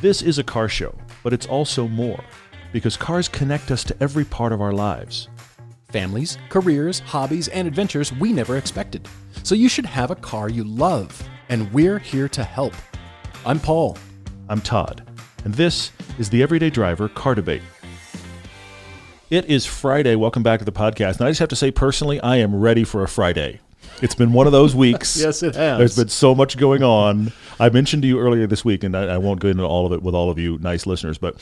This is a car show, but it's also more because cars connect us to every part of our lives. Families, careers, hobbies, and adventures we never expected. So you should have a car you love, and we're here to help. I'm Paul. I'm Todd, and this is the Everyday Driver Car Debate. It is Friday. Welcome back to the podcast. And I just have to say, personally, I am ready for a Friday. It's been one of those weeks. Yes, it has. There's been so much going on. I mentioned to you earlier this week, and I, I won't go into all of it with all of you nice listeners, but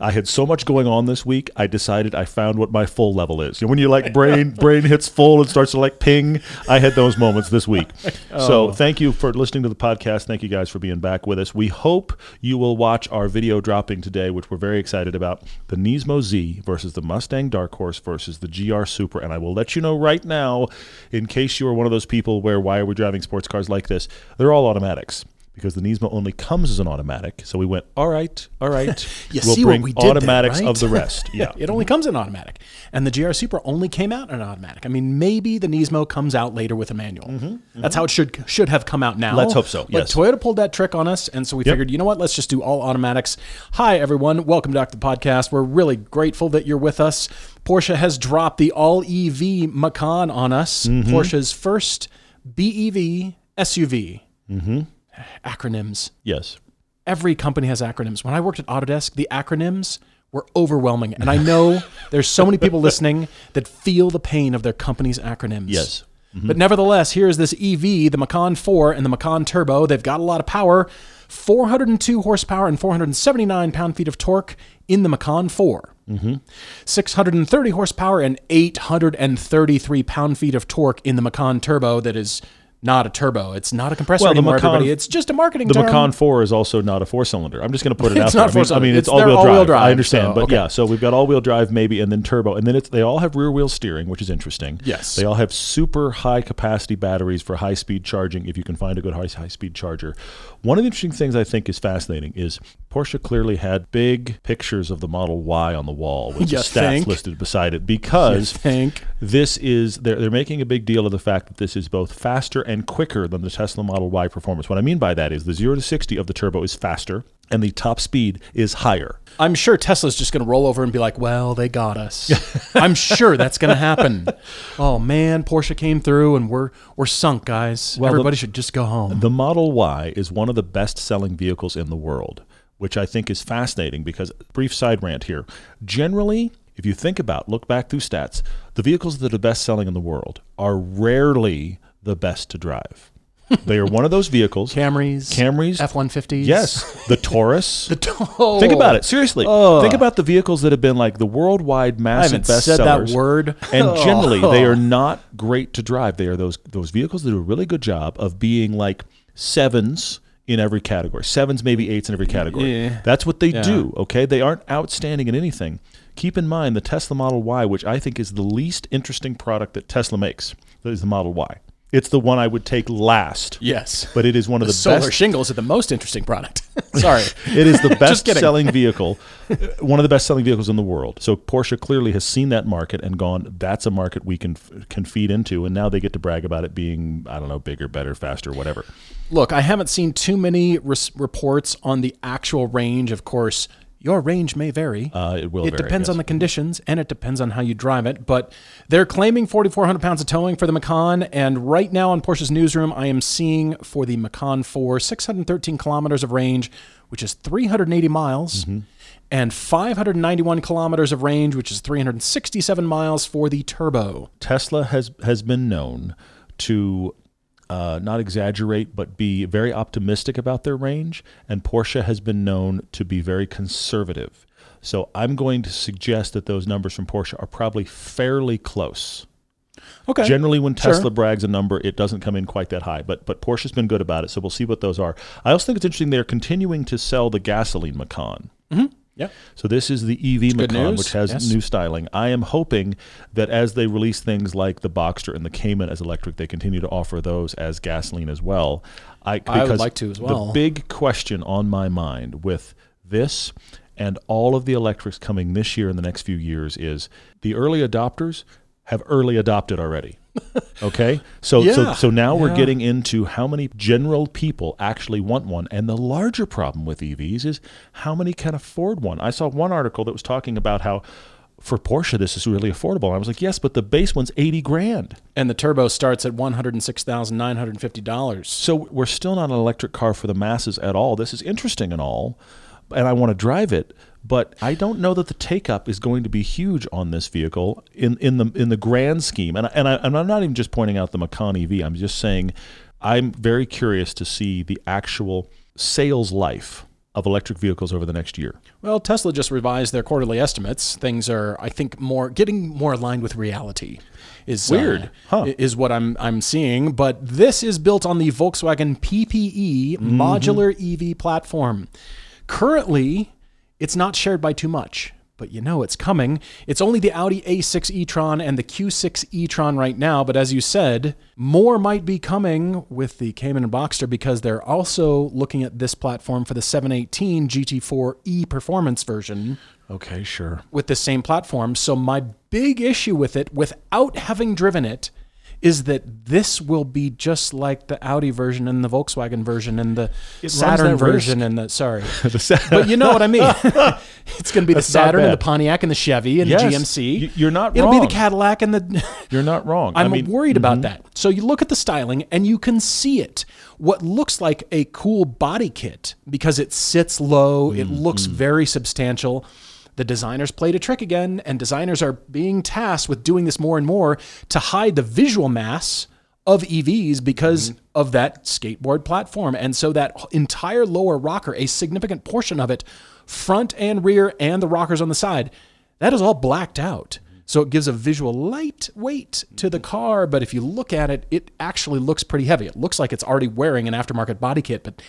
I had so much going on this week. I decided I found what my full level is. You know, when you like brain brain hits full and starts to like ping, I had those moments this week. So oh. thank you for listening to the podcast. Thank you guys for being back with us. We hope you will watch our video dropping today, which we're very excited about. The Nismo Z versus the Mustang Dark Horse versus the GR Supra. And I will let you know right now, in case you are one of those people where why are we driving sports cars like this? They're all automatics because the Nismo only comes as an automatic. So we went, all right, all right. You we'll see what bring we did there, automatics right? of the rest. Yeah. it only comes in automatic. And the GR Supra only came out in automatic. I mean, maybe the Nismo comes out later with a manual. That's how it should should have come out now. Mm-hmm, Let's hope so, But yes. Toyota pulled that trick on us, and so we Yep. figured, you know what? Let's just do all automatics. Hi, everyone. Welcome back to the podcast. We're really grateful that you're with us. Porsche has dropped the all EV Macan on us. Mm-hmm. Porsche's first BEV SUV. Mm-hmm. Acronyms yes. every company has acronyms. When I worked at Autodesk, the acronyms were overwhelming. And I know there's so many people listening that feel the pain of their company's acronyms. Yes. But nevertheless, here's this EV, the Macan 4 and the Macan Turbo. They've got a lot of power 402 horsepower and 479 pound feet of torque in the Macan 4. Mm-hmm. 630 horsepower and 833 pound feet of torque in the Macan Turbo that is not a turbo. It's not a compressor Well, the anymore, Macan- everybody. It's just a marketing The term. Macan 4 is also not a four cylinder. I'm just going to put it It's out not there. I mean- four-cylinder. I mean, it's, It's- all-wheel drive. drive, I understand, so, but okay. yeah. So we've got all-wheel drive maybe, and then turbo, and then it's they all have rear-wheel steering, which is interesting. Yes. They all have super high-capacity batteries for high-speed charging. If you can find a good high- high-speed charger, one of the interesting things I think is fascinating is Porsche clearly had big pictures of the Model Y on the wall with You the stats think? listed beside it because this is they're, they're making a big deal of the fact that this is both faster and quicker than the Tesla Model Y performance. What I mean by that is the 0 to 60 of the turbo is faster and the top speed is higher. I'm sure Tesla's just going to roll over and be like, well, they got us. I'm sure that's going to happen. Oh, man, Porsche came through and we're, we're sunk, guys. Well, the- Everybody should just go home. The Model Y is one of the best selling vehicles in the world, which I think is fascinating because, brief side rant here. Generally, if you think about, look back through stats, the vehicles that are best selling in the world are rarely the best to drive. they are one of those vehicles. Camrys, Camrys, F 150s. Yes, the Taurus. Oh, Think about it seriously. Think about the vehicles that have been like the worldwide I massive haven't bestsellers. said that word. And generally, they are not great to drive. They are those those vehicles that do a really good job of being like sevens in every category. Sevens, maybe eights in every category. Yeah. That's what they do. Okay, they aren't outstanding in anything. Keep in mind the Tesla Model Y, which I think is the least interesting product that Tesla makes, is the Model Y. It's the one I would take last. Yes. But it is one of the, Solar best shingles are the most interesting product. Sorry. it is the best selling vehicle, uh, one of the best selling vehicles in the world. So Porsche clearly has seen that market and gone, that's a market we can can feed into, and now they get to brag about it being, I don't know, bigger, better, faster, whatever. Look, I haven't seen too many res- reports on the actual range. Of course, your range may vary. Uh, it will. it vary, depends yes. on the conditions and it depends on how you drive it. But they're claiming 4,400 pounds of towing for the Macan. And right now on Porsche's newsroom, I am seeing for the Macan 4 613 kilometers of range, which is 380 miles, Mm-hmm. and 591 kilometers of range, which is 367 miles for the Turbo. Tesla has has been known to uh, not exaggerate, but be very optimistic about their range, and Porsche has been known to be very conservative. So I'm going to suggest that those numbers from Porsche are probably fairly close. Okay. Generally, when Sure. Tesla brags a number, it doesn't come in quite that high. But but Porsche's been good about it, so we'll see what those are. I also think it's interesting they're continuing to sell the gasoline Macan. Yeah. So this is the EV good Macan, which has Yes. new styling. I am hoping that as they release things like the Boxster and the Cayman as electric, they continue to offer those as gasoline as well. I, I would because like to as well. The big question on my mind with this and all of the electrics coming this year and the next few years is the early adopters have early adopted already. Okay, so Yeah, so so now we're getting into how many general people actually want one, and the larger problem with EVs is how many can afford one. I saw one article that was talking about how for Porsche this is really affordable. I was like, yes, but the base one's eighty grand. And the turbo starts at one hundred and six thousand nine hundred fifty dollars. So we're still not an electric car for the masses at all. This is interesting and all, and I want to drive it, but I don't know that the take up is going to be huge on this vehicle in, in the in the grand scheme. And and, I, and I'm not even just pointing out the Macan EV. I'm just saying I'm very curious to see the actual sales life of electric vehicles over the next year. Well, Tesla just revised their quarterly estimates. Things are, I think, more getting more aligned with reality. Is Weird. uh, Huh. is what I'm I'm seeing. But this is built on the Volkswagen PPE Mm-hmm. modular EV platform. Currently, it's not shared by too much. But you know it's coming. It's only the Audi A6 e-tron and the Q6 e-tron right now, but as you said, more might be coming with the Cayman and Boxster because they're also looking at this platform for the 718 GT4 E performance version Okay, sure. with the same platform. So my big issue with it, without having driven it, is that this will be just like the Audi version and the Volkswagen version and the runs Saturn version and the sorry, The sa- but you know what I mean. it's going to be the That's not Saturn and the. Pontiac and the Chevy and Yes, the GMC. you're not It'll be the Cadillac and the. You're not wrong. I'm I mean, mm-hmm. worried about that. So you look at the styling and you can see it. What looks like a cool body kit because it sits low, it Mm-hmm. looks very substantial. The designers played a trick again, and designers are being tasked with doing this more and more to hide the visual mass of EVs because Mm-hmm. of that skateboard platform. And so that entire lower rocker, a significant portion of it, front and rear and the rockers on the side, that is all blacked out. So it gives a visual light weight to the car, but if you look at it, it actually looks pretty heavy. It looks like it's already wearing an aftermarket body kit, but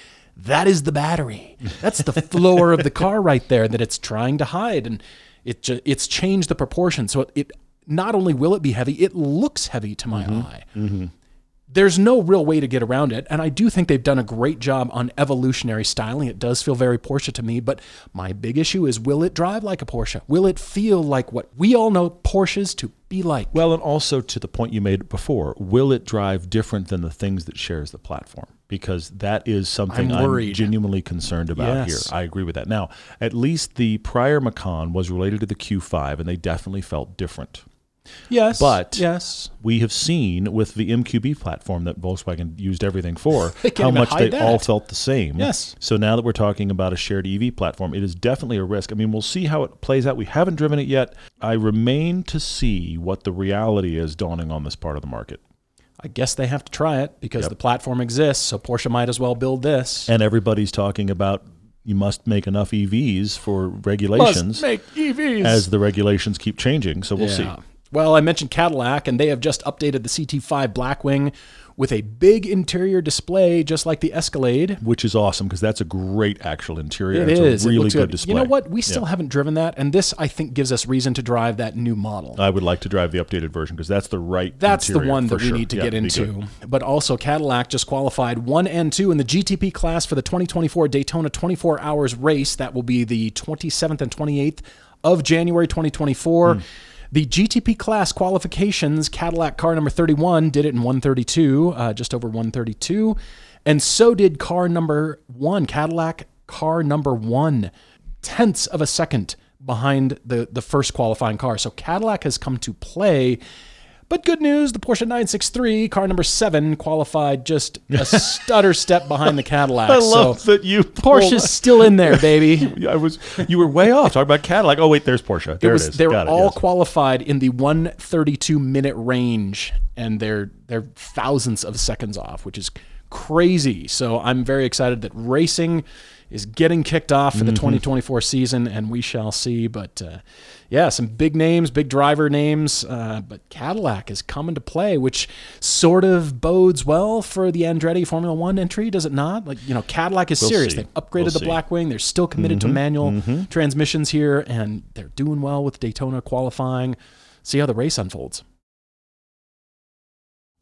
that is the battery. That's the floor of the car right there that it's trying to hide, and it ju- it's changed the proportion. So it, it not only will it be heavy, it looks heavy to my mm-hmm. eye mm-hmm. there's no real way to get around it. And I do think they've done a great job on evolutionary styling. It does feel very Porsche to me, but my big issue is will it drive like a Porsche? Will it feel like what we all know Porsches to be like? Well, and also to the point you made before, will it drive different than the things that shares the platform? Because that is something I'm I'm, genuinely concerned about Yes. here. I agree with that. Now, at least the prior Macan was related to the Q5, and they definitely felt different. yes. but- yes. We have seen with the MQB platform that Volkswagen used everything for how much they all felt the same. Yes. So now that we're talking about a shared EV platform, it is definitely a risk. I mean, we'll see how it plays out. We haven't driven it yet. I remain to see what the reality is dawning on this part of the market. I guess they have to try it because the platform exists, so Porsche might as well build this. And everybody's talking about you must make enough EVs for regulations make EVs. as the regulations keep changing. So we'll see. Well, I mentioned Cadillac, and they have just updated the CT5 Blackwing with a big interior display, just like the Escalade. Which is awesome because that's a great actual interior. It it's is. a really good, good. display. You know what? We still Yeah. haven't driven that, and this I think gives us reason to drive that new model. I would like to drive the updated version because that's the right. That's the one that we sure. need to Yeah, get it'd be good. into. But also, Cadillac just qualified one and two in the GTP class for the 2024 Daytona 24 Hours race. That will be the 27th and 28th of January 2024. Hmm. The GTP class qualifications, Cadillac car number 31 did it in 132, uh, just over 132. And so did car number one, Cadillac car number one, tenths of a second behind the, the first qualifying car. So Cadillac has come to play. But good news, the Porsche 963, car number seven, qualified just a stutter step behind the Cadillac. I love so that you Porsche's still in there, baby. I was. You were way off talking about Cadillac. Oh wait, there's Porsche. There it it, was is. they were Got it, all yes. qualified in the 132 minute range and they're they're thousands of seconds off which is crazy so i'm very excited that racing is getting kicked off for the Mm-hmm. 2024 season and we shall see but uh, yeah some big names big driver names uh, but cadillac is coming to play which sort of bodes well for the andretti formula one entry does it not like you know cadillac is We'll serious see. they've upgraded We'll the see. blackwing they're still committed to manual transmissions here and they're doing well with daytona qualifying see how the race unfolds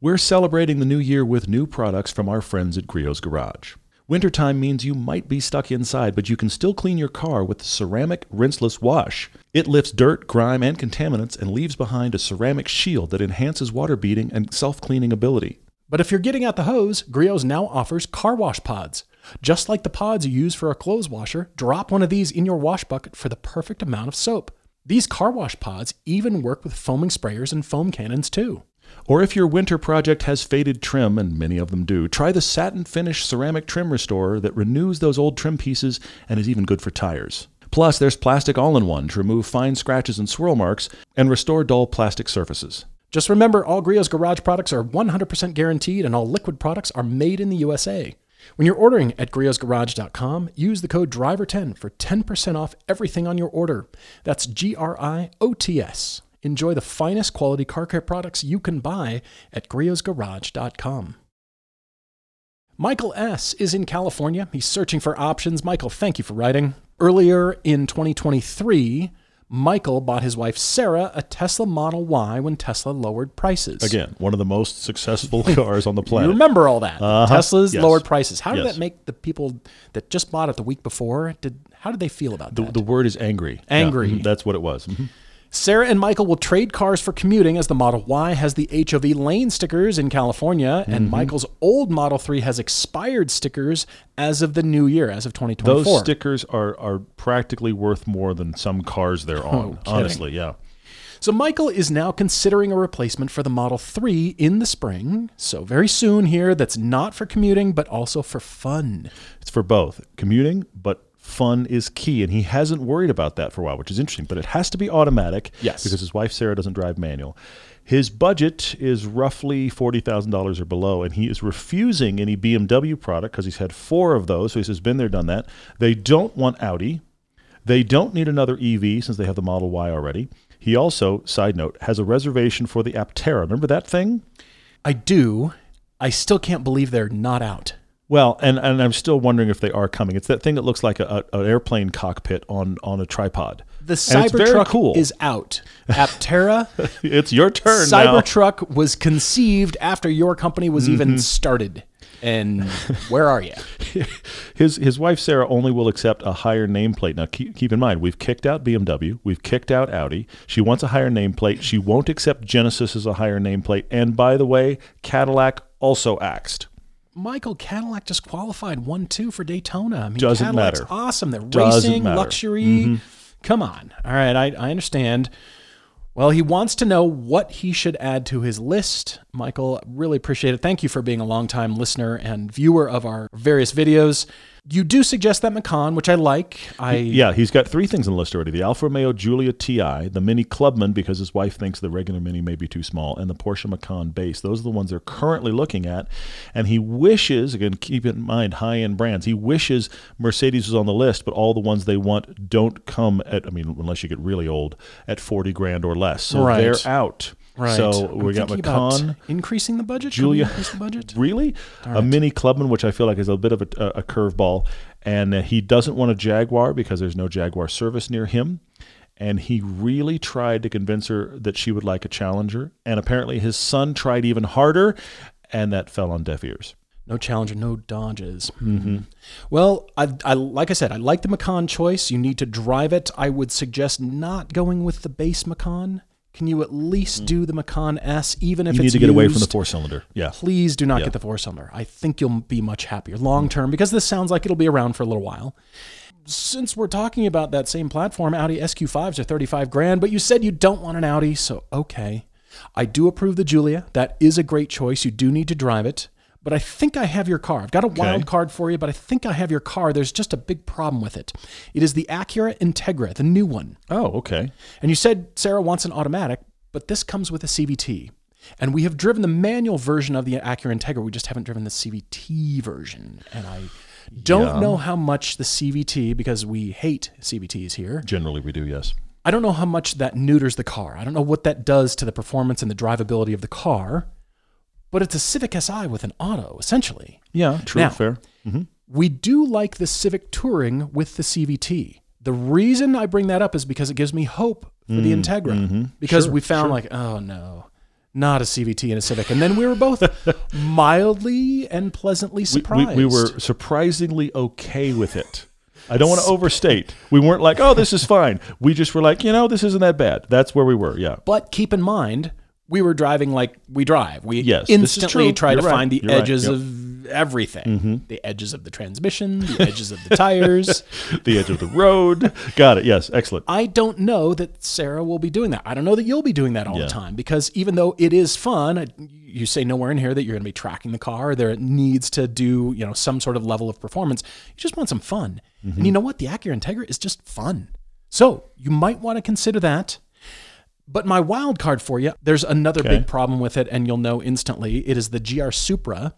We're celebrating the new year with new products from our friends at Griot's Garage. Wintertime means you might be stuck inside, but you can still clean your car with the ceramic rinseless wash. It lifts dirt, grime, and contaminants and leaves behind a ceramic shield that enhances water beading and self cleaning ability. But if you're getting out the hose, Griot's now offers car wash pods. Just like the pods you use for a clothes washer, drop one of these in your wash bucket for the perfect amount of soap. These car wash pods even work with foaming sprayers and foam cannons too. Or if your winter project has faded trim, and many of them do, try the satin finish ceramic trim restorer that renews those old trim pieces and is even good for tires. Plus, there's plastic all in one to remove fine scratches and swirl marks and restore dull plastic surfaces. Just remember, all Griot's Garage products are 100% guaranteed and all liquid products are made in the USA. When you're ordering at griotsgarage.com, use the code DRIVER10 for 10% off everything on your order. That's G R I O T S. Enjoy the finest quality car care products you can buy at griotsgarage.com. Michael S. is in California. He's searching for options. Michael, thank you for writing. Earlier in 2023, Michael bought his wife Sarah a Tesla Model Y when Tesla lowered prices. Again, one of the most successful cars on the planet. You remember all that? Uh-huh. Tesla's Yes. lowered prices. How did Yes. that make the people that just bought it the week before? Did how did they feel about The, that? the word is angry. Angry. Yeah, mhm, that's what it was. Mhm. Sarah and Michael will trade cars for commuting as the Model Y has the HOV lane stickers in California, Mm-hmm. and Michael's old Model 3 has expired stickers as of the new year, as of 2024. Those stickers are, are practically worth more than some cars they're on. kidding. honestly, yeah. So Michael is now considering a replacement for the Model 3 in the spring. So very soon here, that's not for commuting, but also for fun. It's for both commuting, but fun is key. And he hasn't worried about that for a while, which is interesting. But it has to be automatic Yes. because his wife, Sarah, doesn't drive manual. His budget is roughly $40,000 or below, and he is refusing any BMW product because he's had four of those. So he says, been there, done that. They don't want Audi. They don't need another EV since they have the Model Y already. He also, side note, has a reservation for the Aptera. Remember that thing? I do. I still can't believe they're not out. Well, and, and I'm still wondering if they are coming. It's that thing that looks like a, a, an airplane cockpit on, on a tripod. The And it's very Cybertruck cool. is out. Aptera It's your turn now. Cybertruck was conceived after your company was Mm-hmm. even started. And where are you? His his wife Sarah only will accept a higher nameplate. Now keep, keep in mind, we've kicked out BMW, we've kicked out Audi. She wants a higher nameplate. She won't accept Genesis as a higher nameplate. And by the way, Cadillac also axed. Michael Cadillac just qualified one two for Daytona. I mean, Doesn't Cadillac's matter. awesome. They're Doesn't racing, matter. Mm-hmm. luxury. Come on. All right, I, I understand. Well, he wants to know what he should add to his list. Michael, really appreciate it. Thank you for being a longtime listener and viewer of our various videos. You do suggest that Macan, which I like. I Yeah, he's got three things on the list already: the Alfa Romeo Giulia Ti, the Mini Clubman because his wife thinks the regular Mini may be too small, and the Porsche Macan Base. Those are the ones they're currently looking at, and he wishes again keep in mind high-end brands. He wishes Mercedes was on the list, but all the ones they want don't come at. I mean, unless you get really old, at forty grand or less, so Right. they're out. Right. So I'm we got Macan. increasing the budget. Giulia- increase the budget. Really? A mini Clubman, which I feel like is a bit of a, a, curveball. And uh, he doesn't want a Jaguar because there's no Jaguar service near him. And he really tried to convince her that she would like a Challenger. And apparently his son tried even harder, and that fell on deaf ears. No Challenger, no Dodges. Hmm. Well, I, I like I said, I like the Macan choice. You need to drive it. I would suggest not going with the base Macan. Can you at least mm. do the Macan S, even if it's? You need it's to get away from the four cylinder. Yeah. Please do not Yeah. get the four cylinder. I think you'll be much happier long mm. term because this sounds like it'll be around for a little while. Since we're talking about that same platform, Audi SQ5s are 35 grand, but you said you don't want an Audi, so okay. I do approve the Giulia. That is a great choice. You do need to drive it. But I think I have your car. I've got a wild card for you, but I think I have your car. There's just a big problem with it. It is the Acura Integra, the new one. Oh, okay. And you said Sarah wants an automatic, but this comes with a CVT. And we have driven the manual version of the Acura Integra. We just haven't driven the CVT version. And I don't Yeah. know how much the CVT, because we hate CVTs here, Generally, we do, yes. I don't know how much that neuters the car. I don't know what that does to the performance and the drivability of the car. But it's a Civic Si with an auto, essentially. Yeah, true, Now- fair. Mm-hmm. We do like the Civic Touring with the CVT. The reason I bring that up is because it gives me hope for the mm, Integra. Mm-hmm. Because Sure, we found like, oh no, not a CVT and a Civic. And then we were both mildly and pleasantly We, surprised. we, we were surprisingly okay with it. I don't want to overstate. We weren't like, oh, this is fine. We just were like, you know, this isn't that bad. That's where we were. Yeah. But keep in mind, we were driving like we drive. We Yes, instantly try to You're right. find the You're right. edges Yep. Mm-hmm. of everything. The edges of the transmission, the edges of the tires. The edge of the road. Got it. Yes. Excellent. I don't know that Sarah will be doing that. I don't know that you'll be doing that all Yeah. the time because even though it is fun, I- you say nowhere in here that you're going to be tracking the car. There it needs to do you know some sort of level of performance. You just want some fun, Mm-hmm. and you know what? The Acura Integra is just fun. So you might want to consider that. But my wild card for you, there's another Okay. big problem with it, and you'll know instantly. It is the GR Supra,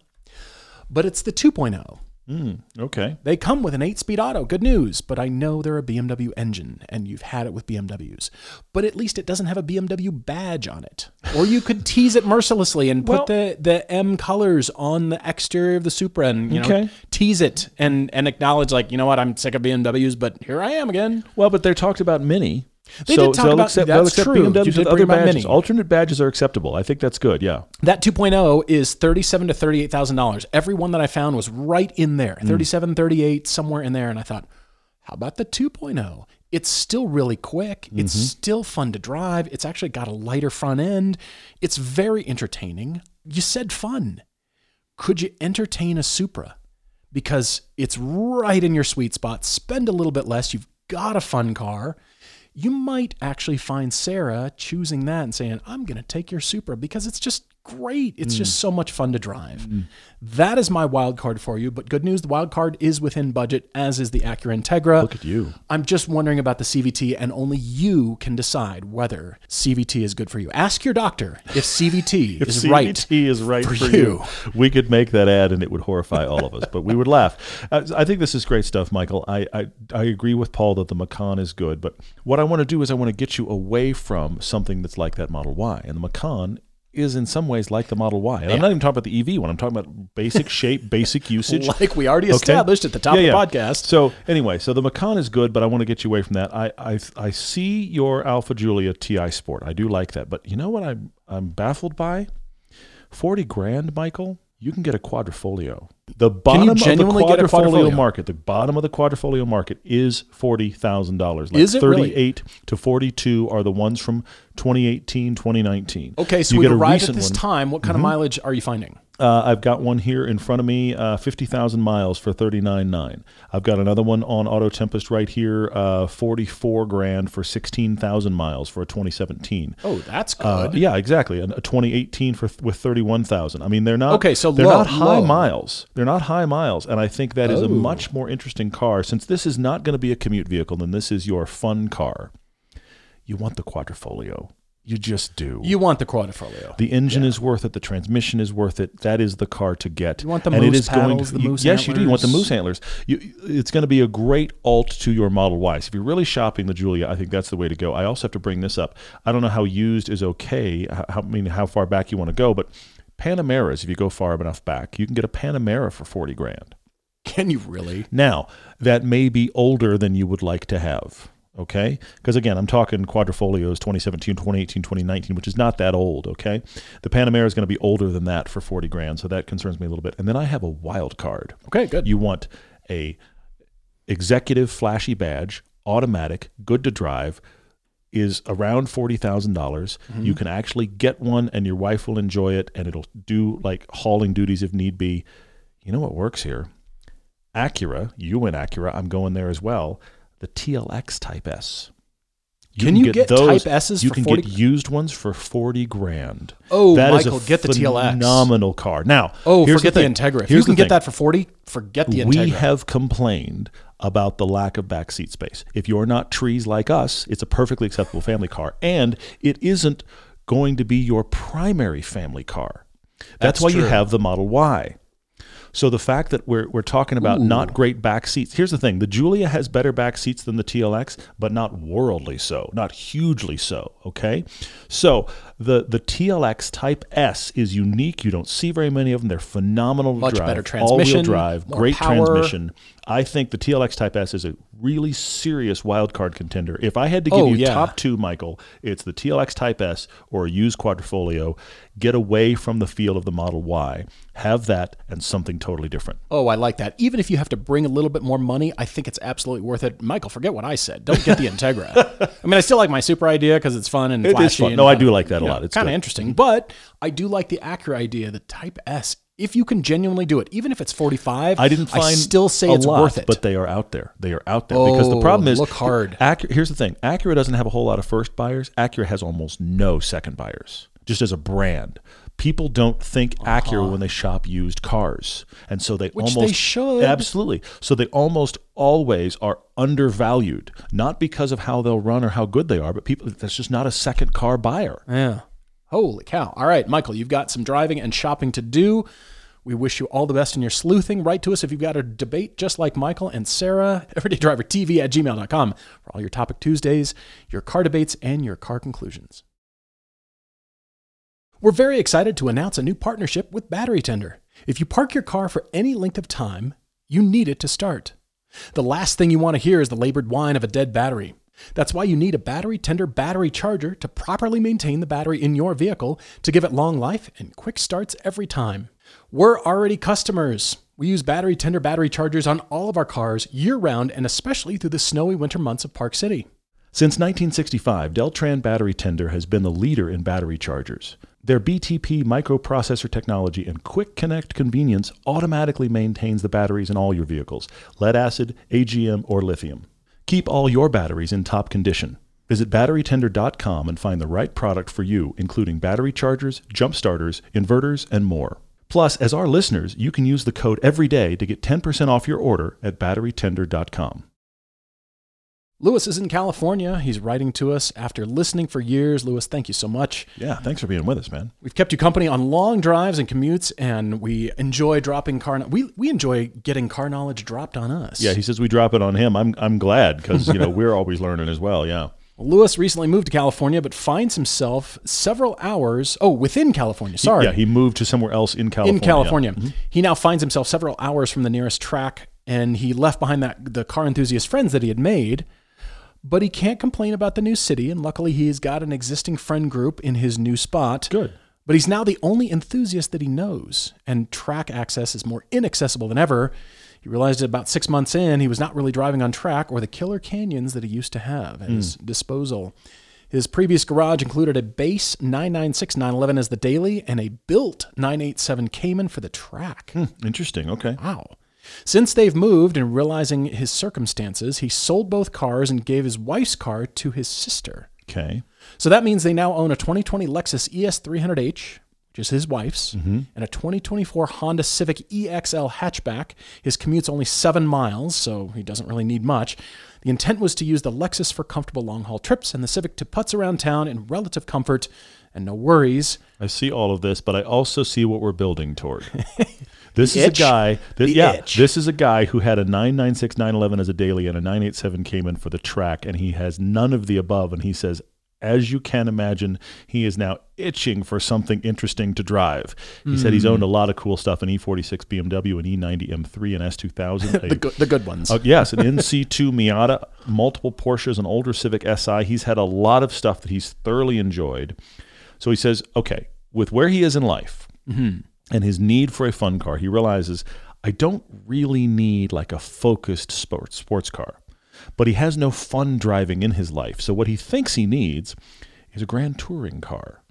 but it's the 2.0. Hmm, okay. They come with an eight speed auto. Good news. But I know they're a BMW engine and you've had it with BMWs. But at least it doesn't have a BMW badge on it. Or you could tease it mercilessly and put the, the M colors on the exterior of the Supra and you know Okay. tease it and, and acknowledge like, you know what, I'm sick of BMWs, but here I am again. Well, but they're talked about Mini. They so did talk they'll about- accept, that's they'll true. You BMWs did with bring other badges. Mini. Alternate badges are acceptable. I think that's good. Yeah. That 2.0 is thirty-seven to thirty-eight thousand dollars. Every one that I found was right in there, Mm. 37, 38, somewhere in there. And I thought, how about the 2.0? It's still really quick. It's Mm-hmm. still fun to drive. It's actually got a lighter front end. It's very entertaining. You said fun. Could you entertain a Supra? Because it's right in your sweet spot. Spend a little bit less. You've got a fun car. You might actually find Sarah choosing that and saying, I'm going to take your Supra because it's just great. It's Mm. just so much fun to drive. That is my wild card for you. But good news the wild card is within budget, as is the Acura Integra. Look at you. I'm just wondering about the CVT, and only you can decide whether CVT is good for you. Ask your doctor if CVT If is CVT right. is right for for, you. you. we could make that ad and it would horrify all of us, but we would laugh. Uh, I think this is great stuff, Michael. I, I I agree with Paul that the Macan is good, but what I want to do is I want to get you away from something that's like that Model Y, and the Macan is in some ways like the Model Y. And I'm not even talking about the EV one. I'm talking about basic shape, basic usage. Like we already Okay. established at the top Yeah, yeah. of the podcast. So anyway, so the Macan is good, but I want to get you away from that. I I, I see your Alfa Giulia Ti Sport. I do like that, but you know what I'm I'm baffled by? Forty grand, Michael. You can get a quadrifoglio. The bottom of the quadrifoglio market, the bottom of the quadrifoglio market is forty thousand dollars. Like Is it really? Thirty-eight to forty-two are the ones from 2018, 2019. Okay, so you we've get arrived at this one. time. What kind of mm-hmm. mileage are you finding? Uh, I've got one here in front of me, uh, 50,000 miles for 39.9. I've got another one on Auto Tempest right here, uh, 44 grand for 16,000 miles for a 2017. Oh, that's good. Uh, yeah, exactly. A, a 2018 for with 31,000. I mean, they're not Okay, so they're low, not high low. miles. They're not high miles, and I think that is Oh. a much more interesting car since this is not going to be a commute vehicle. Then this is your fun car. You want the Quadrifoglio. You just do. you want the quadrifoglio. The engine is worth it. The transmission is worth it. That is the car to get. You want the and it moose is going to, the you- moose Yes, you do. You want the moose antlers. You, it's going to be a great alt to your Model Y. So if you're really shopping the Giulia, I think that's the way to go. I also have to bring this up. I don't know how used is okay. How, I mean, how far back you want to go, but Panameras, if you go far enough back, you can get a Panamera for forty grand. Can you really? Now, that may be older than you would like to have. Okay? Because again, I'm talking quadrifoglios 2017, 2018, 2019, which is not that old. Okay? The Panamera is going to be older than that for 40 grand. So that concerns me a little bit. And then I have a wild card. Okay, good. You want a executive flashy badge, automatic, good to drive, is around forty dollars. Mm-hmm. You can actually get one, and your wife will enjoy it, and it'll do like hauling duties if need be. You know what works here? Acura. You went Acura. I'm going there as well. The TLX Type S. Can you get Type S's You can 40 get used ones for forty grand. Oh, That Michael, get the TLX. phenomenal car. Now, Oh, forget the, the. Integra. If you can get thing. that for 40, forget the Integra. We have complained about the lack of backseat space. If you're not trees like us, it's a perfectly acceptable family car, and it isn't going to be your primary family car. That's, That's why you have the Model Y. So the fact that we're we're talking about not great back seats. Here's the thing: the Giulia has better back seats than the TLX, but not worldly so, not hugely so. Okay, so the the TLX Type S is unique. You don't see very many of them. They're phenomenal to Much drive. better all-wheel drive, more great power. transmission. I think the TLX Type S is a really serious wild card contender. If I had to give Oh, you yeah. top two, Michael, it's the TLX Type S or a used Quadrifoglio. Get away from the feel of the Model Y. Have that and something totally different. Oh, I like that. Even if you have to bring a little bit more money, I think it's absolutely worth it. Michael, forget what I said. Don't get the Integra. I mean, I still like my Supra idea because it's fun and It is flashy. fun. No, I do like that a lot. It's kind of interesting. But I do like the Acura idea, the Type S. If you can genuinely do it, even if it's 45, I didn't find I still say it's lot, worth it. but they are out there. They are out there because the Oh, problem is look hard. Acura, here's the thing: Acura doesn't have a whole lot of first buyers. Acura has almost no second buyers. Just as a brand, people don't think Acura when they shop used cars, and so they Uh-huh. Which they almost should. absolutely. So they almost always are undervalued, not because of how they'll run or how good they are, but people that's just not a second car buyer. Yeah. Holy cow. All right, Michael, you've got some driving and shopping to do. We wish you all the best in your sleuthing. Write to us if you've got a debate just like Michael and Sarah. EverydayDriverTV at gmail.com for all your Topic Tuesdays, your car debates, and your car conclusions. We're very excited to announce a new partnership with Battery Tender. If you park your car for any length of time, you need it to start. The last thing you want to hear is the labored whine of a dead battery. That's why you need a battery tender battery charger to properly maintain the battery in your vehicle to give it long life and quick starts every time. We're already customers. We use battery tender battery chargers on all of our cars year round and especially through the snowy winter months of Park City. Since 1965, Deltran Battery Tender has been the leader in battery chargers. Their BTP microprocessor technology and quick connect convenience automatically maintains the batteries in all your vehicles lead acid, AGM, or lithium. Keep all your batteries in top condition. Visit batterytender.com and find the right product for you, including battery chargers, jump starters, inverters, and more. Plus, as our listeners, you can use the code EVERYDAY to get 10% off your order at batterytender.com. Louis is in California. He's writing to us after listening for years. Louis, thank you so much. Yeah, thanks for being with us, man. We've kept you company on long drives and commutes, and we enjoy dropping car. We we enjoy getting car knowledge dropped on us. Yeah, he says we drop it on him. I'm I'm glad because you know we're always learning as well. Yeah. Louis recently moved to California, but finds himself several hours. Oh, within California. Sorry, Yeah, he moved to somewhere else in California. in California. Mm-hmm. He now finds himself several hours from the nearest track, and he left behind that the car enthusiast friends that he had made. But he can't complain about the new city, and luckily he's got an existing friend group in his new spot. Good. But he's now the only enthusiast that he knows, and track access is more inaccessible than ever. He realized that about six months in, he was not really driving on track or the killer canyons that he used to have at his hmm. disposal. His previous garage included a base 996 911 as the daily and a built 987 Cayman for the track. Hmm, interesting. Okay. Wow. Since they've moved and realizing his circumstances, he sold both cars and gave his wife's car to his sister. Okay. So that means they now own a 2020 Lexus E ES300H, which is his wife's, mm-hmm. and a 2024 Honda Civic EXL hatchback. His commute's only seven miles, so he doesn't really need much. The intent was to use the Lexus for comfortable long haul trips and the Civic to putz around town in relative comfort and no worries. I see all of this, but I also see what we're building toward. This is itch? a guy. That, yeah, itch. this is a guy who had a 996 911 as a daily and a 987 Cayman for the track, and he has none of the above. And he says, as you can imagine, he is now itching for something interesting to drive. He said Hmm. he's owned a lot of cool stuff: an E46 BMW, an E90 M3, an S2000, a The, good, the good ones. Uh, yes, an NC2 Miata, multiple Porsches, an older Civic Si. He's had a lot of stuff that he's thoroughly enjoyed. So he says, okay, with where he is in life and his need for a fun car, he realizes I don't really need like a focused sports sports car. But he has no fun driving in his life. So what he thinks he needs is a grand touring car.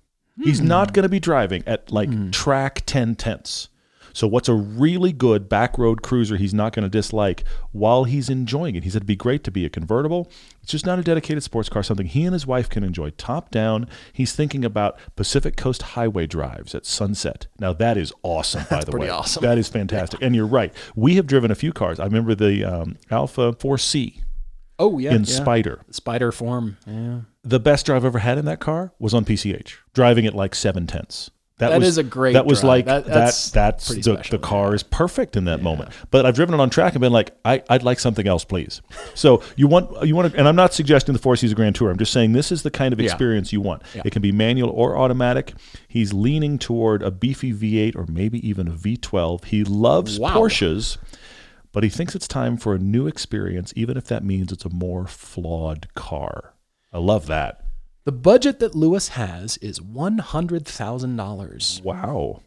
He's hmm. not going to be driving at like hmm. track 10 tenths. So what's a really good back road cruiser he's not going to dislike while he's enjoying it? He said it'd be great to be a convertible. It's just not a dedicated sports car, something he and his wife can enjoy top down. He's thinking about Pacific Coast Highway drives at sunset. Now that is awesome, by the pretty way. awesome. That is fantastic. And you're right. We have driven a few cars. I remember the um, Alfa 4C oh, yeah. in yeah. Spider. Spider form. Yeah. The best drive I've ever had in that car was on PCH, driving it like seven tenths. That was is a great That was drive. like That- that. that's that's the, special, the car is perfect in that moment. But I've driven it on track and been like, I, I'd like something else, please. So you want you want to, and I'm not suggesting the 4C Grand Tour. I'm just saying this is the kind of Yeah. experience you want. Yeah. It can be manual or automatic. He's leaning toward a beefy V8 or maybe even a V12. He loves Wow. Porsches. but he thinks it's time for a new experience, even if that means it's a more flawed car. I love that. The budget that Louis has is $100,000. Wow.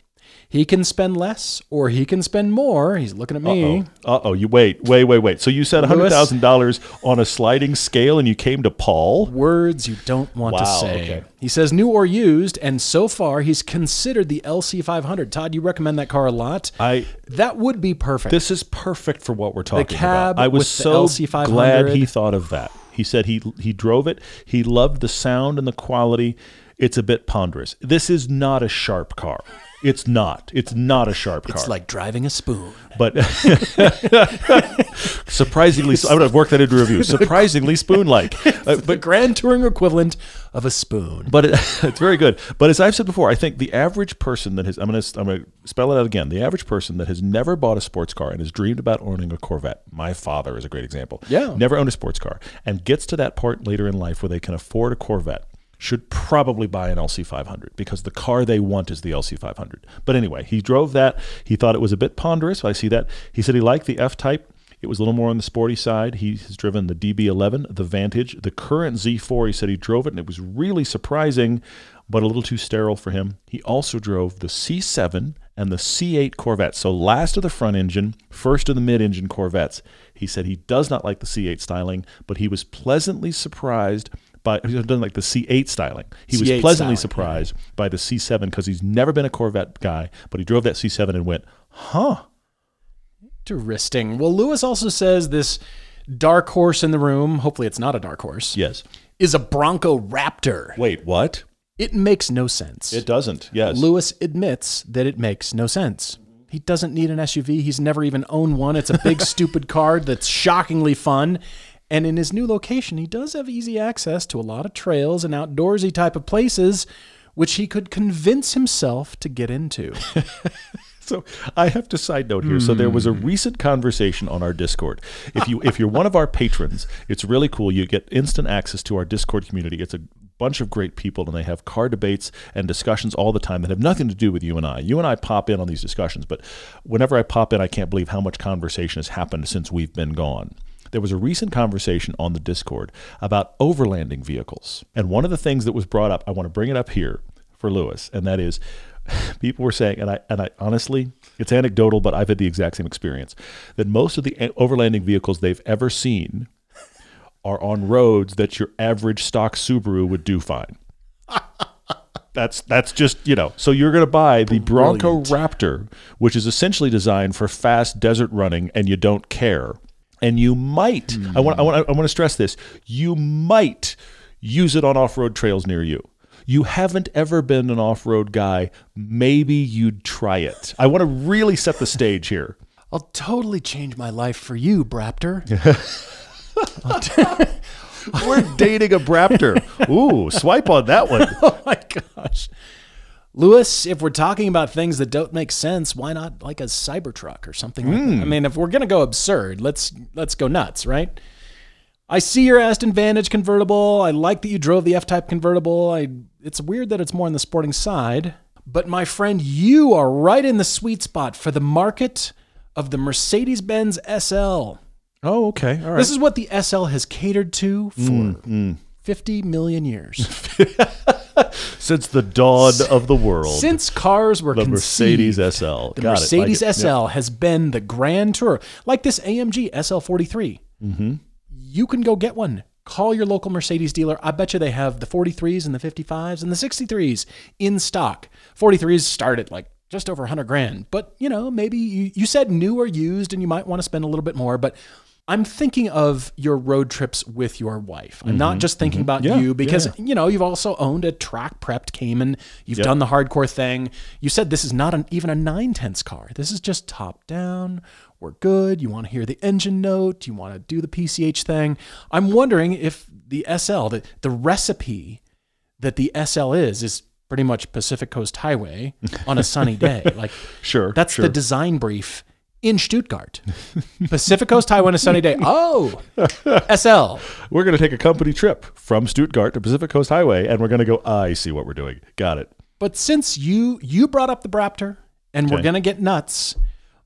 He can spend less or he can spend more. He's looking at me. Uh oh. You wait, wait, wait, wait. So you said hundred thousand dollars on a sliding scale, and you came to Paul. Words you don't want to Wow, say. okay. He says new or used, and so far he's considered the LC500. Todd, you recommend that car a lot. I that would be perfect. this is perfect for what we're talking cab about. I was with the so LC500. glad he thought of that. He said he he drove it. He loved the sound and the quality. It's a bit ponderous. This is not a sharp car. It's not. It's not a sharp car. it's like driving a spoon. but surprisingly, I would have worked that into review. Surprisingly spoon-like, Uh, The grand touring equivalent of a spoon. but it, it's very good. But as I've said before, I think the average person that has I'm going to I'm going to spell it out again. The average person that has never bought a sports car and has dreamed about owning a Corvette. My father is a great example. Yeah. never owned a sports car and gets to that part later in life where they can afford a Corvette. Should probably buy an LC500 because the car they want is the LC500. But anyway, he drove that. He thought it was a bit ponderous. I see that. He said he liked the F Type. It was a little more on the sporty side. He has driven the DB11, the Vantage, the current Z4. He said he drove it and it was really surprising, but a little too sterile for him. He also drove the C7 and the C8 Corvette. So last of the front engine, first of the mid engine Corvettes. He said he does not like the C8 styling, but he was pleasantly surprised by he doesn't like the C8 styling. He was C8 pleasantly styling, surprised by the C7 because he's never been a Corvette guy, but he drove that C7 and went, "Huh." Interesting. Well, Louis also says this dark horse in the room, hopefully it's not a dark horse, Yes. is a Bronco Raptor. Wait, what? It makes no sense. It doesn't. Yes. Louis admits that it makes no sense. He doesn't need an SUV. He's never even owned one. It's a big, stupid car that's shockingly fun. And in his new location, he does have easy access to a lot of trails and outdoorsy type of places, which he could convince himself to get into. So I have to side note here. So there was a hmm. recent conversation on our Discord. If you if you're one of our patrons, it's really cool. You get instant access to our Discord community. It's a bunch of great people and they have car debates and discussions all the time that have nothing to do with you and I. You and I pop in on these discussions, but whenever I pop in, I can't believe how much conversation has happened since we've been gone. There was a recent conversation on the Discord about overlanding vehicles. And one of the things that was brought up, I want to bring it up here for Louis, and that is people were saying, and I and I honestly, it's anecdotal, but I've had the exact same experience that most of the eh, overlanding vehicles they've ever seen are on roads that your average stock Subaru would do fine. That's that's just you know. So you're going to buy the Bronco Raptor, which is essentially designed for fast desert running, and you don't care. And you might. I want. I want. I want to stress this. You might use it on off-road trails near you. You haven't ever been an off-road guy. Maybe you'd try it. I want to really set the stage here. I'll totally change my life for you, Braptor. We're dating a Braptor. Ooh, swipe on that one. oh my gosh. Louis, if we're talking about things that don't make sense, why not like a Cybertruck or something like that? Hmm. I mean, if we're gonna go absurd, let's let's go nuts, right? I see your Aston Vantage convertible. I like that you drove the F-Type convertible. I it's weird that it's more on the sporting side, but my friend, you are right in the sweet spot for the market of the Mercedes-Benz SL. Oh, okay. All right. This is what the SL has catered to for hmm, hmm. 50 million years. Since the dawn of the world. Since cars were the Mercedes conceived, SL. the Got Mercedes it. Like. SL has been the grand tour, like this AMG SL43. Mm-hmm. You can go get one. Call your local Mercedes dealer. I bet you they have the 43s and the 55s and the 63s in stock. 43s start at like just over 100 grand. But, you know, maybe you, you said new or used and you might want to spend a little bit more. But I'm thinking of your road trips with your wife. I'm not just thinking about Mm-hmm. Yeah, you because, yeah. you know, you've also owned a track prepped Cayman. You've done the hardcore thing. You said this is not an, even a nine tenths car. This is just top down. We're good. You want to hear the engine note. You want to do the PCH thing. I'm wondering if the SL, the, the recipe that the SL is, is pretty much Pacific Coast Highway on a sunny day. Like, Sure, that's sure. the design brief in Stuttgart. Pacific Coast Highway on a sunny day. Oh, SL. We're going to take a company trip from Stuttgart to Pacific Coast Highway, and we're going to go. I see what we're doing. Got it. But since you you brought up the Braptor and we're gonna get nuts,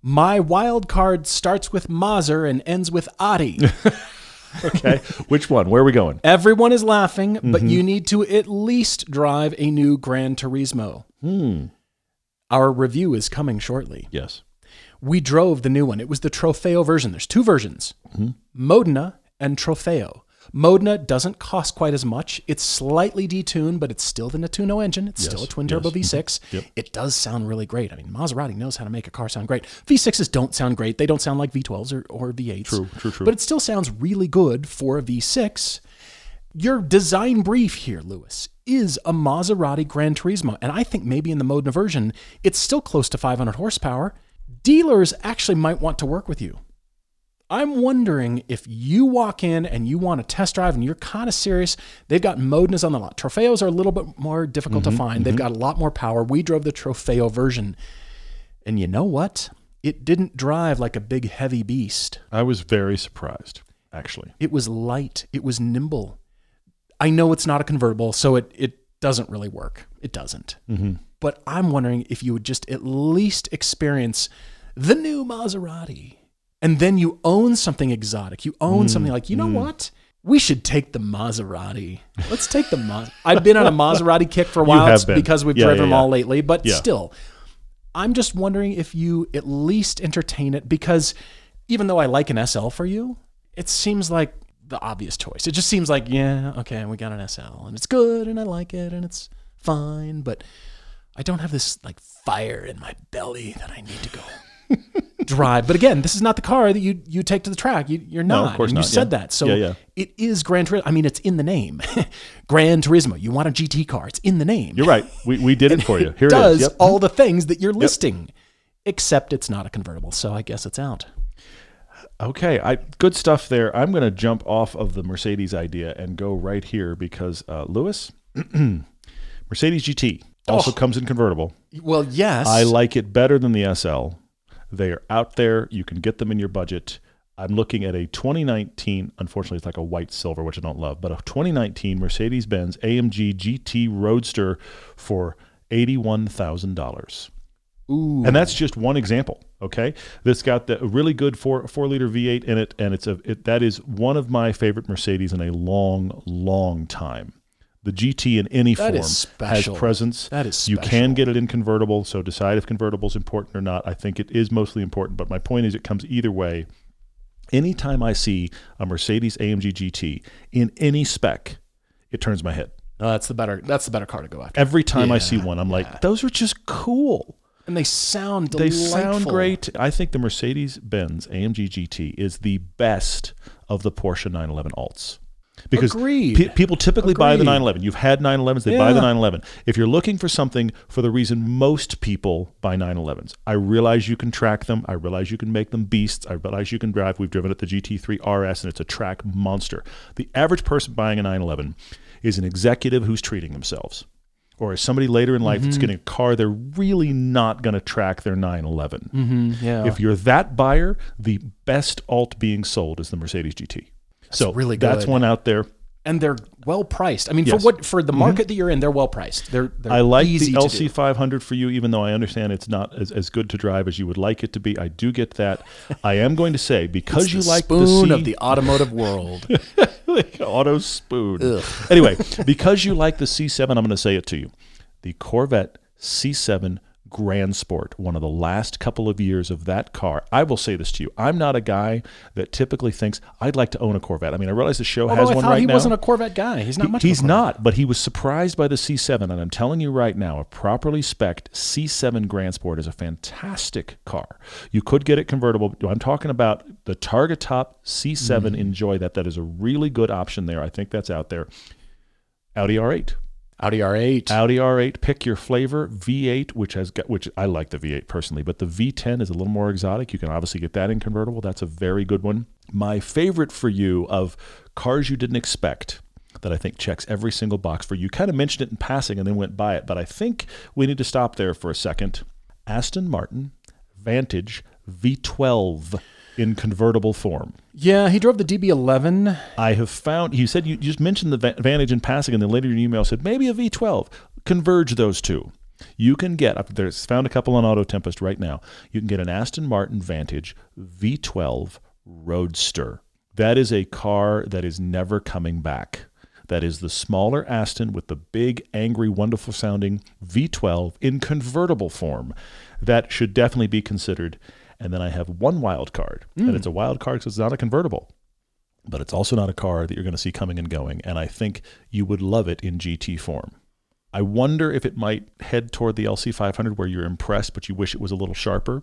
My wild card starts with Maser and ends with Adi. Okay, which one? Where are we going? Everyone is laughing, but you need to at least drive a new Gran Turismo. Hmm. Our review is coming shortly. Yes. We drove the new one. It was the Trofeo version. There's two versions Modena and Trofeo. Modena doesn't cost quite as much. It's slightly detuned, but it's still the Nettuno engine. It's still a twin turbo yes. V6. Mm-hmm. Yep. It does sound really great. I mean, Maserati knows how to make a car sound great. V6s don't sound great. They don't sound like V12s or, or V8s. True, true, true. But it still sounds really good for a V6. Your design brief here, Louis, is a Maserati Gran Turismo. And I think maybe in the Modena version, it's still close to 500 horsepower. Dealers actually might want to work with you. I'm wondering if you walk in and you want a test drive and you're kind of serious. They've got Modenas on the lot. Trofeos are a little bit more difficult to mm-hmm, find. They've mm-hmm. got a lot more power. We drove the Trofeo version. And you know what? It didn't drive like a big heavy beast. I was very surprised, actually. It was light. It was nimble. I know it's not a convertible, so it, it doesn't really work. It doesn't. But I'm wondering if you would just at least experience the new Maserati. And then you own something exotic. You own something like, you know what? We should take the Maserati. Let's take the Mas. I've been on a Maserati kick for a while because we've Yeah, driven yeah, them yeah. all lately, but still, I'm just wondering if you at least entertain it because even though I like an SL for you, it seems like the obvious choice. It just seems like, yeah, okay, we got an SL and it's good and I like it and it's fine, but I don't have this like fire in my belly that I need to go drive. But again, this is not the car that you you take to the track. You, you're No, not. of course and you said yeah. that. So Yeah, yeah. it is Gran Turismo. I mean, it's in the name. Gran Turismo. You want a GT car. It's in the name. You're right. We, we did it for you. Here does it is. Yep. all the things that you're listing, except it's not a convertible. So I guess it's out. Okay, I good stuff there. I'm going to jump off of the Mercedes idea and go right here because uh, Louis, Mercedes GT also Oh. comes in convertible. Well, yes. I like it better than the SL. They are out there. You can get them in your budget. I'm looking at a 2019, unfortunately, it's like a white silver, which I don't love, but a 2019 Mercedes Benz AMG GT Roadster for $81,000. Ooh. And that's just one example. Okay, that's got the really good four four liter V8 in it, and it's a it, that is one of my favorite Mercedes in a long, long time. The GT in any That form has presence. That is special. You can get it in convertible, so decide if convertible is important or not. I think it is mostly important, but my point is it comes either way. Anytime I see a Mercedes AMG GT in any spec, it turns my head. No, that's the better. That's the better car to go after. Every time I see one, I'm like, those are just cool. And they sound They delightful. sound great. I think the Mercedes Benz AMG GT is the best of the Porsche 911 alts. Because Agreed. pe- people typically buy the 911. You've had 911s, they buy the 911. If you're looking for something for the reason most people buy 911s, I realize you can track them. I realize you can make them beasts. I realize you can drive. We've driven it the GT3 RS and it's a track monster. The average person buying a 911 is an executive who's treating themselves. Or is somebody later in life Mm-hmm. that's getting a car they're really not going to track their 911. Mm, yeah. If you're that buyer, the best alt being sold is the Mercedes GT. so really that's one out there. And they're well priced. I mean, Yes. Mm-hmm. for what for the market that you're in, they're well priced. They're, they're I like easy the LC 500 for you, even though I understand it's not as, as good to drive as you would like it to be. I do get that. I am going to say because It's you the like spoon the C, of the automotive world. auto spoon. Anyway, because you like the C7, I'm going to say it to you. The Corvette C7 Grand Sport, one of the last couple of years of that car. I will say this to you. I'm not a guy that typically thinks I'd like to own a Corvette. I mean, I realize the show Although has I one right he now. He wasn't a Corvette guy. He's not He- much. of a He's not, but he was surprised by the C7. And I'm telling you right now, a properly spec'd C7 Grand Sport is a fantastic car. You could get it convertible. I'm talking about the Target Top C7. Mm-hmm. Enjoy that. That is a really good option there. I think that's out there. Audi R8. Audi R8. Audi R8. Pick your flavor. V8, which has got, which I like the V8 personally, but the V10 is a little more exotic. You can obviously get that in convertible. That's a very good one. My favorite for you of cars you didn't expect that I think checks every single box for you. Kind of mentioned it in passing and then went by it, but I think we need to stop there for a second. Aston Martin Vantage V12 in convertible form. yeah, he drove the DB11. I have found, you said you just mentioned the Vantage in passing, and then later in your email said maybe a V12. Converge those two. You can get up there's found a couple on Auto Tempest right now. You can get an Aston Martin Vantage V12 Roadster. That is a car that is never coming back. That is the smaller Aston with the big, angry, wonderful sounding V12 in convertible form. That should definitely be considered. And then I have one wild card, and hmm. it's a wild card because it's not a convertible, but it's also not a car that you're going to see coming and going. And I think you would love it in GT form. I wonder if it might head toward the LC500 where you're impressed, but you wish it was a little sharper.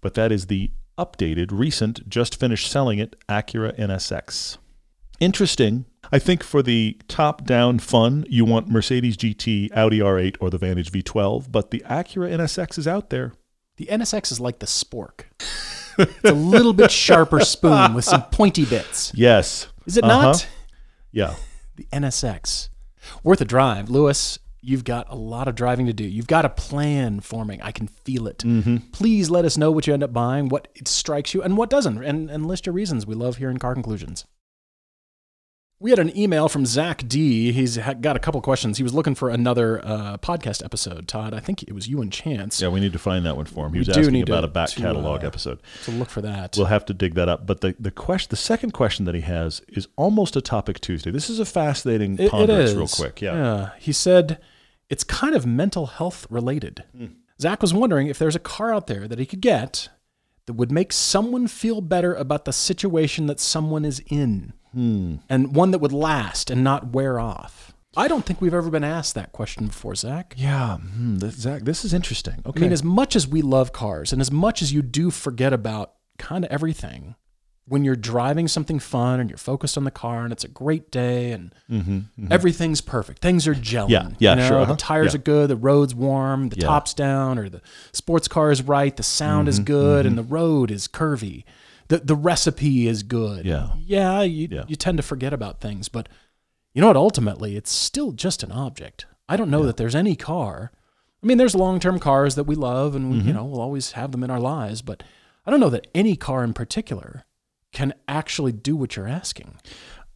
But that is the updated, recent, just finished selling it Acura NSX. Interesting. I think for the top down fun, you want Mercedes GT, Audi R8, or the Vantage V12, but the Acura NSX is out there. The NSX is like the spork. it's a little bit sharper spoon with some pointy bits. Yes. Is it Uh-huh. not? Yeah. The NSX. Worth a drive. Louis, you've got a lot of driving to do. You've got a plan forming. I can feel it. Please let us know what you end up buying, what strikes you, and what doesn't, and, and list your reasons. We love hearing car conclusions. We had an email from Zach D. He's got a couple questions. He was looking for another uh, podcast episode, Todd. I think it was you and Chance. Yeah, we need to find that one for him. He We was do asking need about to- a back to, catalog uh, episode. So look for that. We'll have to dig that up. But the the question, the second question that he has is almost a topic Tuesday. This is a fascinating It- real quick. Yeah. He said it's kind of mental health related. Hmm. Zach was wondering if there's a car out there that he could get that would make someone feel better about the situation that someone is in Hmm. and one that would last and not wear off. I don't think we've ever been asked that question before, Zach. Yeah, hmm, this, Zach, this is interesting. Okay. I mean, as much as we love cars and as much as you do forget about kind of everything, when you're driving something fun and you're focused on the car and it's a great day and everything's perfect, things are gelling. Mm-hmm, Yeah, yeah, you know, sure, The uh-huh, tires yeah. are good, the road's warm, the Yeah. top's down, or the sports car is right, the sound Mm-hmm, is good, and the road is curvy. The, the recipe is good. Yeah. Yeah, you, Yeah. you tend to forget about things, but you know what? Ultimately, it's still just an object. I don't know that there's any car. I mean, there's long term cars that we love and, we, Mm-hmm. you know, we'll always have them in our lives, but I don't know that any car in particular can actually do what you're asking.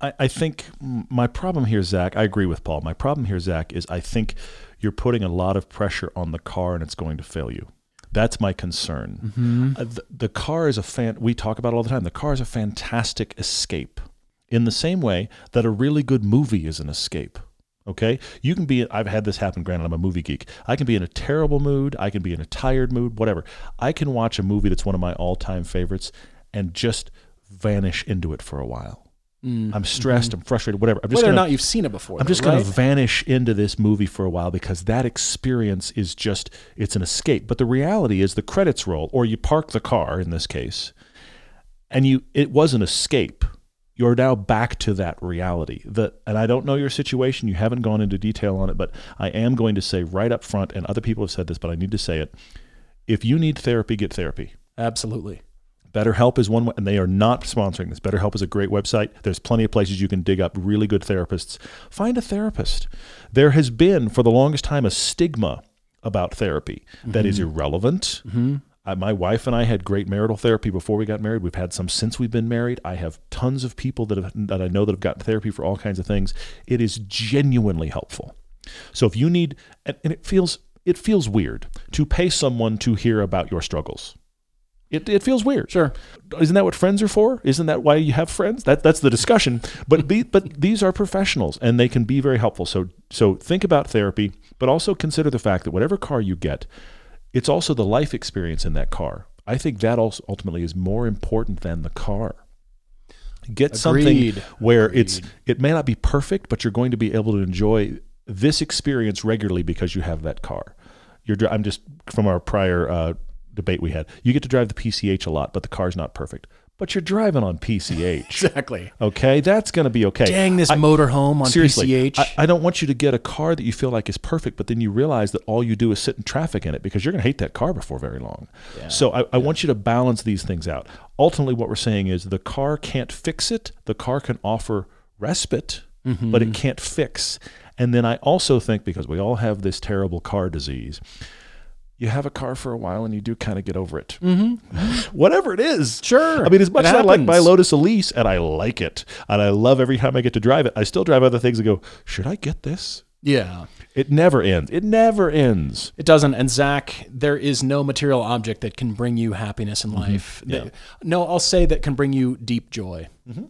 I, I think my problem here, Zach, I agree with Paul. My problem here, Zach, is I think you're putting a lot of pressure on the car and it's going to fail you. That's my concern. Uh, the, the car is a fan. We talk about it all the time. The car is a fantastic escape, in the same way that a really good movie is an escape. Okay, you can be. I've had this happen. Granted, I'm a movie geek. I can be in a terrible mood. I can be in a tired mood. Whatever. I can watch a movie that's one of my all-time favorites and just vanish into it for a while. Mm. I'm stressed. Mm-hmm. I'm frustrated. Whatever. I'm just Whether or gonna, not you've seen it before. I'm though, just going to vanish into this movie for a while because that experience is just it's an escape. But the reality is the credits roll or you park the car in this case and you it was an escape. You're now back to that reality. The, and I don't know your situation. You haven't gone into detail on it, but I am going to say right up front, and other people have said this, but I need to say it. If you need therapy, get therapy. Absolutely. BetterHelp is one, way and they are not sponsoring this. BetterHelp is a great website. There's plenty of places you can dig up really good therapists. Find a therapist. There has been, for the longest time, a stigma about therapy that is irrelevant. Uh, my wife and I had great marital therapy before we got married. We've had some since we've been married. I have tons of people that have, that I know that have gotten therapy for all kinds of things. It is genuinely helpful. So if you need, and, and it feels it feels weird to pay someone to hear about your struggles. It, it feels weird. Sure. Isn't that what friends are for? Isn't that why you have friends? That that's the discussion. But the, but these are professionals and they can be very helpful. So so think about therapy, but also consider the fact that whatever car you get, it's also the life experience in that car. I think that also ultimately is more important than the car. Get something Agreed. where it's it may not be perfect, but you're going to be able to enjoy this experience regularly because you have that car. You're I'm just from our prior uh, debate we had. You get to drive the PCH a lot, but the car's not perfect. But you're driving on PCH. Exactly. Okay, that's going to be okay. Dang this I- motorhome on Seriously, PCH. I, I don't want you to get a car that you feel like is perfect, but then you realize that all you do is sit in traffic in it because you're going to hate that car before very long. so I, I want you to balance these things out. Ultimately, what we're saying is the car can't fix it. The car can offer respite, Mm-hmm. but it can't fix. And then I also think because we all have this terrible car disease. You have a car for a while and you do kind of get over it. Mm-hmm. Whatever it is. Sure. I mean, as much as I like my. Lotus Elise and I like it and I love every time I get to drive it, I still drive other things and go, should I get this? Yeah. It never ends. It never ends. It doesn't. And Zach, there is no material object that can bring you happiness in mm-hmm. life. Yeah. That- no, I'll say that can bring you deep joy. Mm-hmm.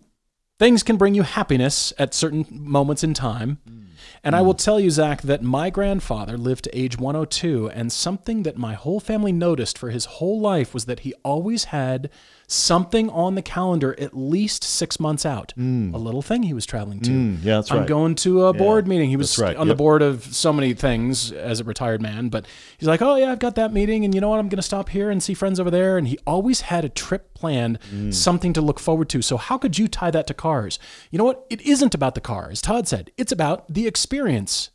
Things can bring you happiness at certain moments in time. Mm. And I will hmm. tell you, Zach, that my grandfather lived to age 102, and something that my whole family noticed for his whole life was that he always had something on the calendar at least six months out. A little thing he was traveling to. Mm, yeah, that's I'm right. going to a board meeting. He was right. on the board of so many things as a retired man, but he's like, "Oh yeah, I've got that meeting, and you know what? I'm going to stop here and see friends over there." And he always had a trip planned, Mm. something to look forward to. So how could you tie that to cars? You know what? It isn't about the car, as Todd said. It's about the experience,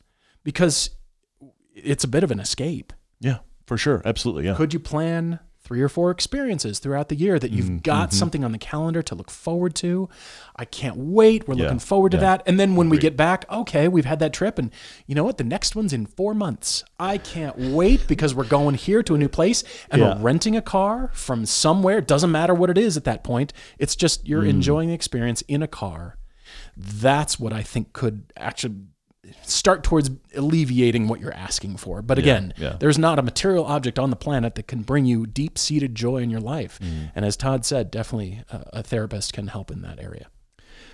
because it's a bit of an escape. Yeah, for sure. Absolutely. Yeah. Could you plan three or four experiences throughout the year that you've Mm-hmm. got something on the calendar to look forward to? I can't wait. We're Yeah, looking forward to yeah. that. And then when we get back, okay, we've had that trip. And you know what? The next one's in four months. I can't wait because we're going here to a new place and Yeah. we're renting a car from somewhere. It doesn't matter what it is at that point. It's just you're Mm. enjoying the experience in a car. That's what I think could actually start towards alleviating what you're asking for. But again, yeah. there's not a material object on the planet that can bring you deep seated joy in your life. Mm. And as Todd said, definitely a, a therapist can help in that area.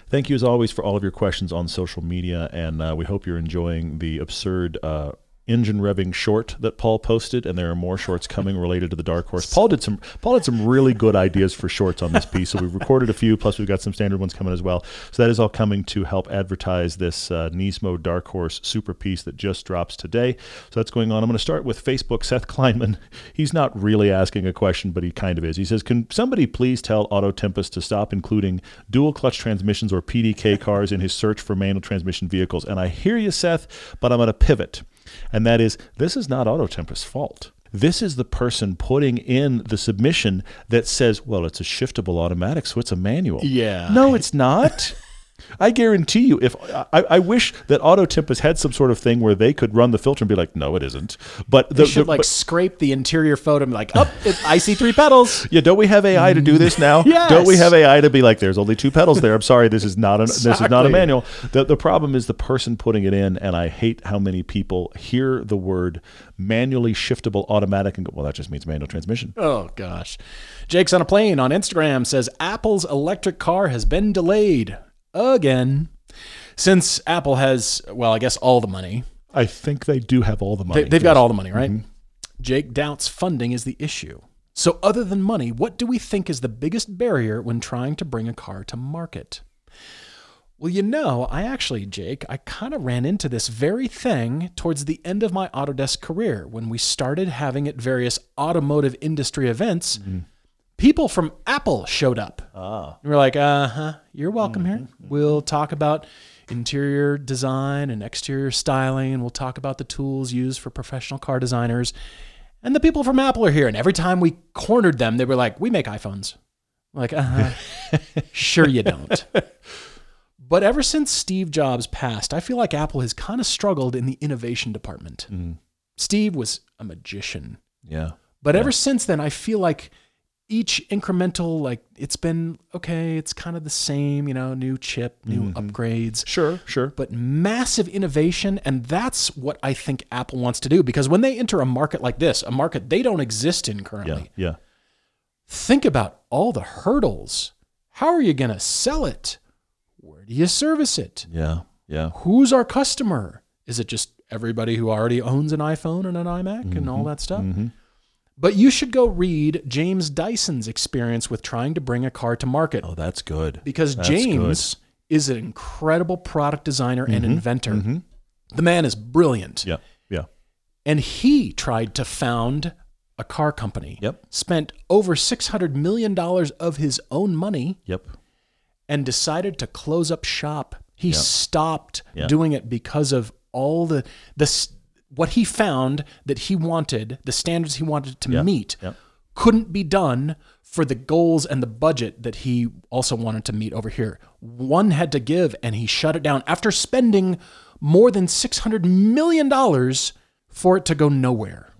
Thank you as always for all of your questions on social media, and uh, we hope you're enjoying the absurd uh, engine revving short that Paul posted. And there are more shorts coming related to the Dark Horse. Paul did some Paul had some really good ideas for shorts on this piece, so we've recorded a few. Plus, we've got some standard ones coming as well. So that is all coming to help advertise this uh, Nismo Dark Horse super piece that just drops today. So that's going on. I'm going to start with Facebook. Seth Kleinman. He's not really asking a question, but he kind of is. He says, "Can somebody please tell Auto Tempest to stop including dual clutch transmissions or PDK cars in his search for manual transmission vehicles?" And I hear you, Seth, but I'm going to pivot, and that is this is not Auto Tempest's fault. This is the person putting in the submission that says, well, it's a shiftable automatic, so it's a manual. Yeah. No, it's not. I guarantee you, if I, I wish that Auto Tempest had some sort of thing where they could run the filter and be like, no, it isn't. But the, They should the- like but- scrape the interior photo and be like, oh, it, I see three pedals. yeah, don't we have AI to do this now? Yes. Don't we have AI to be like, there's only two pedals there. I'm sorry, this is not a, this is not a manual. The the problem is the person putting it in, and I hate how many people hear the word manually shiftable automatic and go, well, that just means manual transmission. Oh gosh. Jake's on a plane on Instagram says Apple's electric car has been delayed again. Since Apple has, well, I guess all the money. I think they do have all the money. They, they've got all the money, right? Mm-hmm. Jake doubts funding is the issue. So, other than money, what do we think is the biggest barrier when trying to bring a car to market? Well, you know, I actually, Jake, I kind of ran into this very thing towards the end of my Autodesk career when we started having at various automotive industry events. People from Apple showed up. Ah. And we're like, uh huh, you're welcome here. We'll talk about interior design and exterior styling, and we'll talk about the tools used for professional car designers. And the people from Apple are here. And every time we cornered them, they were like, we make iPhones. Like, uh huh. sure, you don't. But ever since Steve Jobs passed, I feel like Apple has kind of struggled in the innovation department. Steve was a magician. Yeah. But ever since then, I feel like each incremental, like it's been okay, it's kind of the same, you know, new chip, new mm-hmm. upgrades, Sure, sure. but massive innovation. And that's what I think Apple wants to do because when they enter a market like this, a market they don't exist in currently, yeah. think about all the hurdles. How are you going to sell it? Where do you service it? Yeah, yeah. Who's our customer? Is it just everybody who already owns an iPhone and an iMac and all mm-hmm, that stuff? Mm-hmm. But you should go read James Dyson's experience with trying to bring a car to market Oh, that's good. because That's James is an incredible product designer and mm-hmm. inventor. Mm-hmm. The man is brilliant. Yeah, yeah. And he tried to found a car company. Yep. Spent over $600 million of his own money Yep. and decided to close up shop. He stopped Yeah. doing it because of all the the what he found that he wanted, the standards he wanted to Yeah. meet, Yeah. couldn't be done for the goals and the budget that he also wanted to meet over here. One had to give, and he shut it down after spending more than six hundred million dollars for it to go nowhere.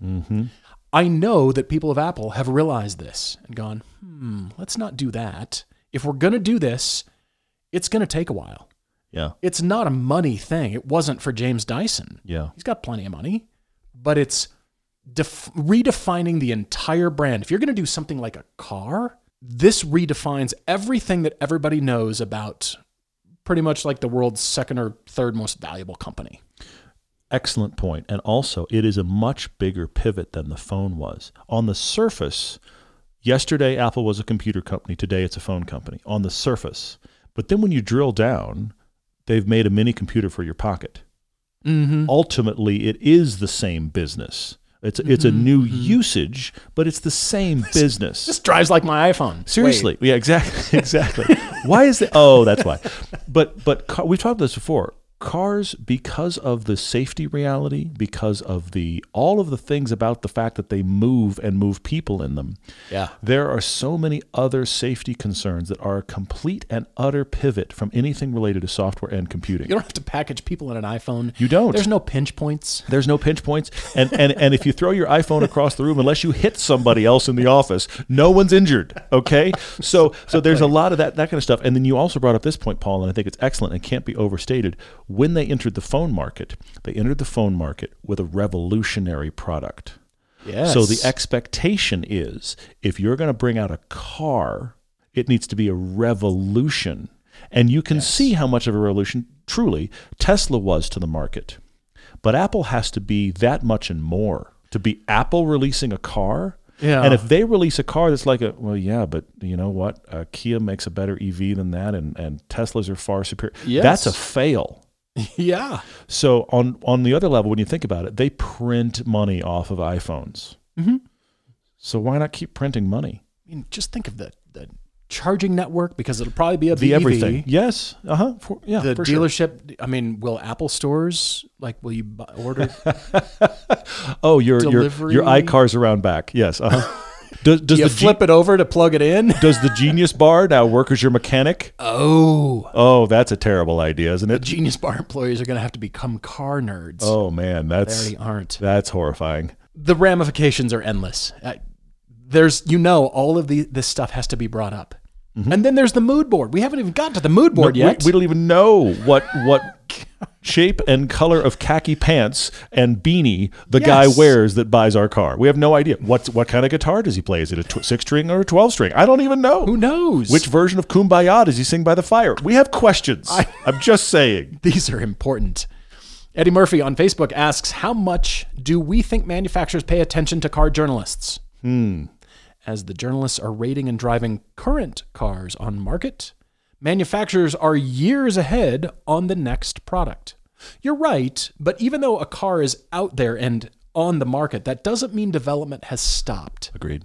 I know that people of Apple have realized this and gone, hmm, let's not do that. If we're going to do this, it's going to take a while. Yeah. It's not a money thing. It wasn't for James Dyson. Yeah. He's got plenty of money, but it's def- redefining the entire brand. If you're going to do something like a car, this redefines everything that everybody knows about pretty much like the world's second or third most valuable company. Excellent point. And also, it is a much bigger pivot than the phone was. On the surface, yesterday Apple was a computer company, today it's a phone company. On the surface. But then when you drill down, they've made a mini computer for your pocket. Mm-hmm. Ultimately, it is the same business. It's it's a new usage, but it's the same business. This drives like my iPhone. Seriously, yeah, exactly, exactly. why is that? Oh, that's why. But but car, we've talked about this before. Cars, because of the safety reality, because of the all of the things about the fact that they move and move people in them, Yeah. there are so many other safety concerns that are a complete and utter pivot from anything related to software and computing. You don't have to package people in an iPhone. You don't. There's no pinch points. There's no pinch points, and and and if you throw your iPhone across the room, unless you hit somebody else in the office, no one's injured. Okay, so so there's a lot of that that kind of stuff, and then you also brought up this point, Paul, and I think it's excellent and can't be overstated. When they entered the phone market, they entered the phone market with a revolutionary product. Yes. So the expectation is if you're going to bring out a car, it needs to be a revolution. And you can see how much of a revolution truly Tesla was to the market. But Apple has to be that much and more. To be Apple releasing a car, Yeah. and if they release a car that's like a well, yeah, but you know what? Uh, Kia makes a better EV than that, and and Teslas are far superior. Yes. That's a fail. yeah. So on on the other level, when you think about it, they print money off of iPhones. Mm-hmm. So why not keep printing money? I mean, just think of the, the charging network because it'll probably be a The BEV. everything. Yes. Uh huh. Yeah. The for sure. dealership. I mean, will Apple stores like will you buy, order? Oh, your your your iCars around back. Yes. Uh huh. Does does you the flip it over to plug it in? does the Genius Bar now work as your mechanic? Oh, Oh, that's a terrible idea, isn't it? Genius Bar employees are going to have to become car nerds. Oh man, they that's already aren't. that's horrifying. The ramifications are endless. Uh, There's, you know, all of the this stuff has to be brought up, and then there's the mood board. We haven't even gotten to the mood board Mm-hmm. We- yet. We, don't even know what what shape and color of khaki pants and beanie the guy wears that buys our car. We have no idea. What what kind of guitar does he play? Is it a tw- six string or a twelve string? I don't even know. Who knows? Which version of Kumbaya does he sing by the fire? We have questions. I, am just saying. These are important. Eddie Murphy on Facebook asks, "How much do we think manufacturers pay attention to car journalists?" Hmm. As the journalists are rating and driving current cars on market, manufacturers are years ahead on the next product. You're right, but even though a car is out there and on the market, that doesn't mean development has stopped. Agreed.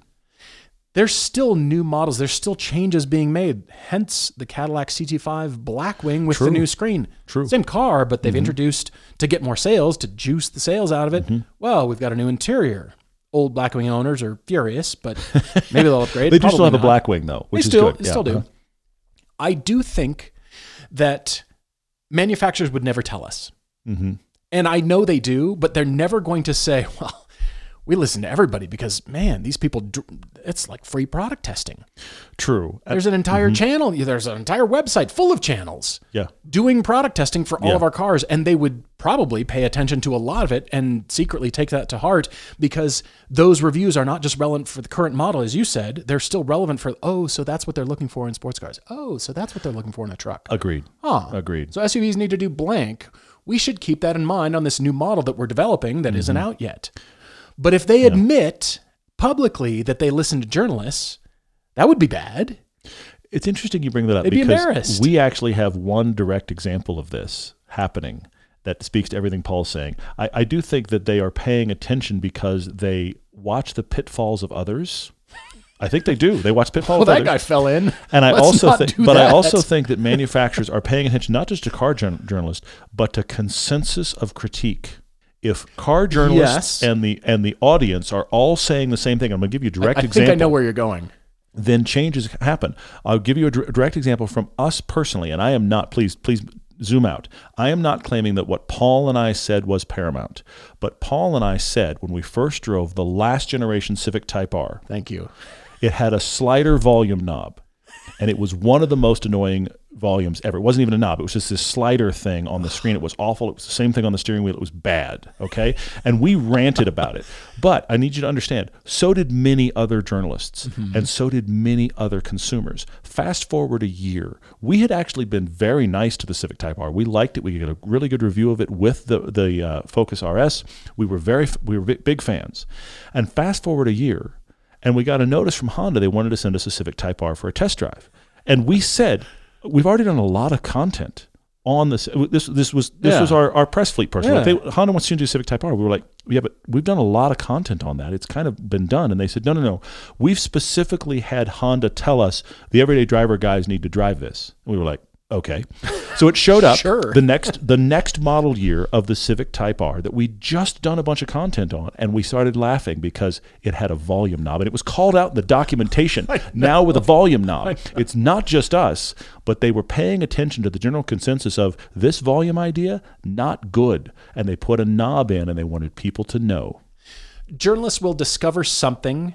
There's still new models. There's still changes being made. Hence the Cadillac CT5 Blackwing with the new screen. True. Mm-hmm. Same car, but they've introduced to get more sales, to juice the sales out of it. Well, we've got a new interior. Old Blackwing owners are furious, but maybe they'll upgrade. They do still have a not. Blackwing though, which They is still, good. they Yeah, still do. uh-huh. I do think that manufacturers would never tell us. Mm-hmm. And I know they do, but they're never going to say, well, we listen to everybody because, man, these people it's like free product testing. True. Uh, There's an entire channel, there's an entire website full of channels yeah. doing product testing for all Yeah. of our cars. And they would probably pay attention to a lot of it and secretly take that to heart because those reviews are not just relevant for the current model, as you said, they're still relevant for, oh, so that's what they're looking for in sports cars. Oh, so that's what they're looking for in a truck. Agreed. Huh. Agreed. So SUVs need to do blank. We should keep that in mind on this new model that we're developing that Mm-hmm. not out yet. But if they admit publicly that they listen to journalists, that would be bad. It's interesting you bring that up They'd be because embarrassed. we actually have one direct example of this happening that speaks to everything Paul's saying. I, I do think that they are paying attention because they watch the pitfalls of others. I think they do. They watch pitfalls Well, that others. guy fell in. And I Let's also think, but I that. also think that manufacturers are paying attention not just to car journalists, but to consensus of critique. If car journalists Yes. and the and the audience are all saying the same thing, I'm going to give you a direct I example I think I know where you're going. then changes happen. I'll give you a direct example from us personally, and I am not. Please, please zoom out. I am not claiming that what Paul and I said was paramount, but Paul and I said when we first drove the last generation Civic Type R, Thank you. it had a slider volume knob. And it was one of the most annoying volumes ever. It wasn't even a knob; it was just this slider thing on the screen. It was awful. It was the same thing on the steering wheel. It was bad. Okay, and we ranted about it. But I need you to understand. So did many other journalists, and so did many other consumers. Fast forward a year, we had actually been very nice to the Civic Type R. We liked it. We got a really good review of it with the the uh, Focus RS. We were very we were big, big fans. And fast forward a year, and we got a notice from Honda. They wanted to send us a Civic Type R for a test drive, and we said we've already done a lot of content on this. This this was this Yeah. was our, our press fleet person. Like they, Honda wants you to do a Civic Type R. We were like, yeah, but we've done a lot of content on that. It's kind of been done. And they said, no, no, no. We've specifically had Honda tell us the everyday driver guys need to drive this. And we were like, okay. So it showed up Sure. the next the next model year of the Civic Type R that we'd just done a bunch of content on, and we started laughing because it had a volume knob, and it was called out in the documentation. Now with a volume knob, it's not just us, but they were paying attention to the general consensus of this volume idea not good, and they put a knob in, and they wanted people to know. journalists will discover something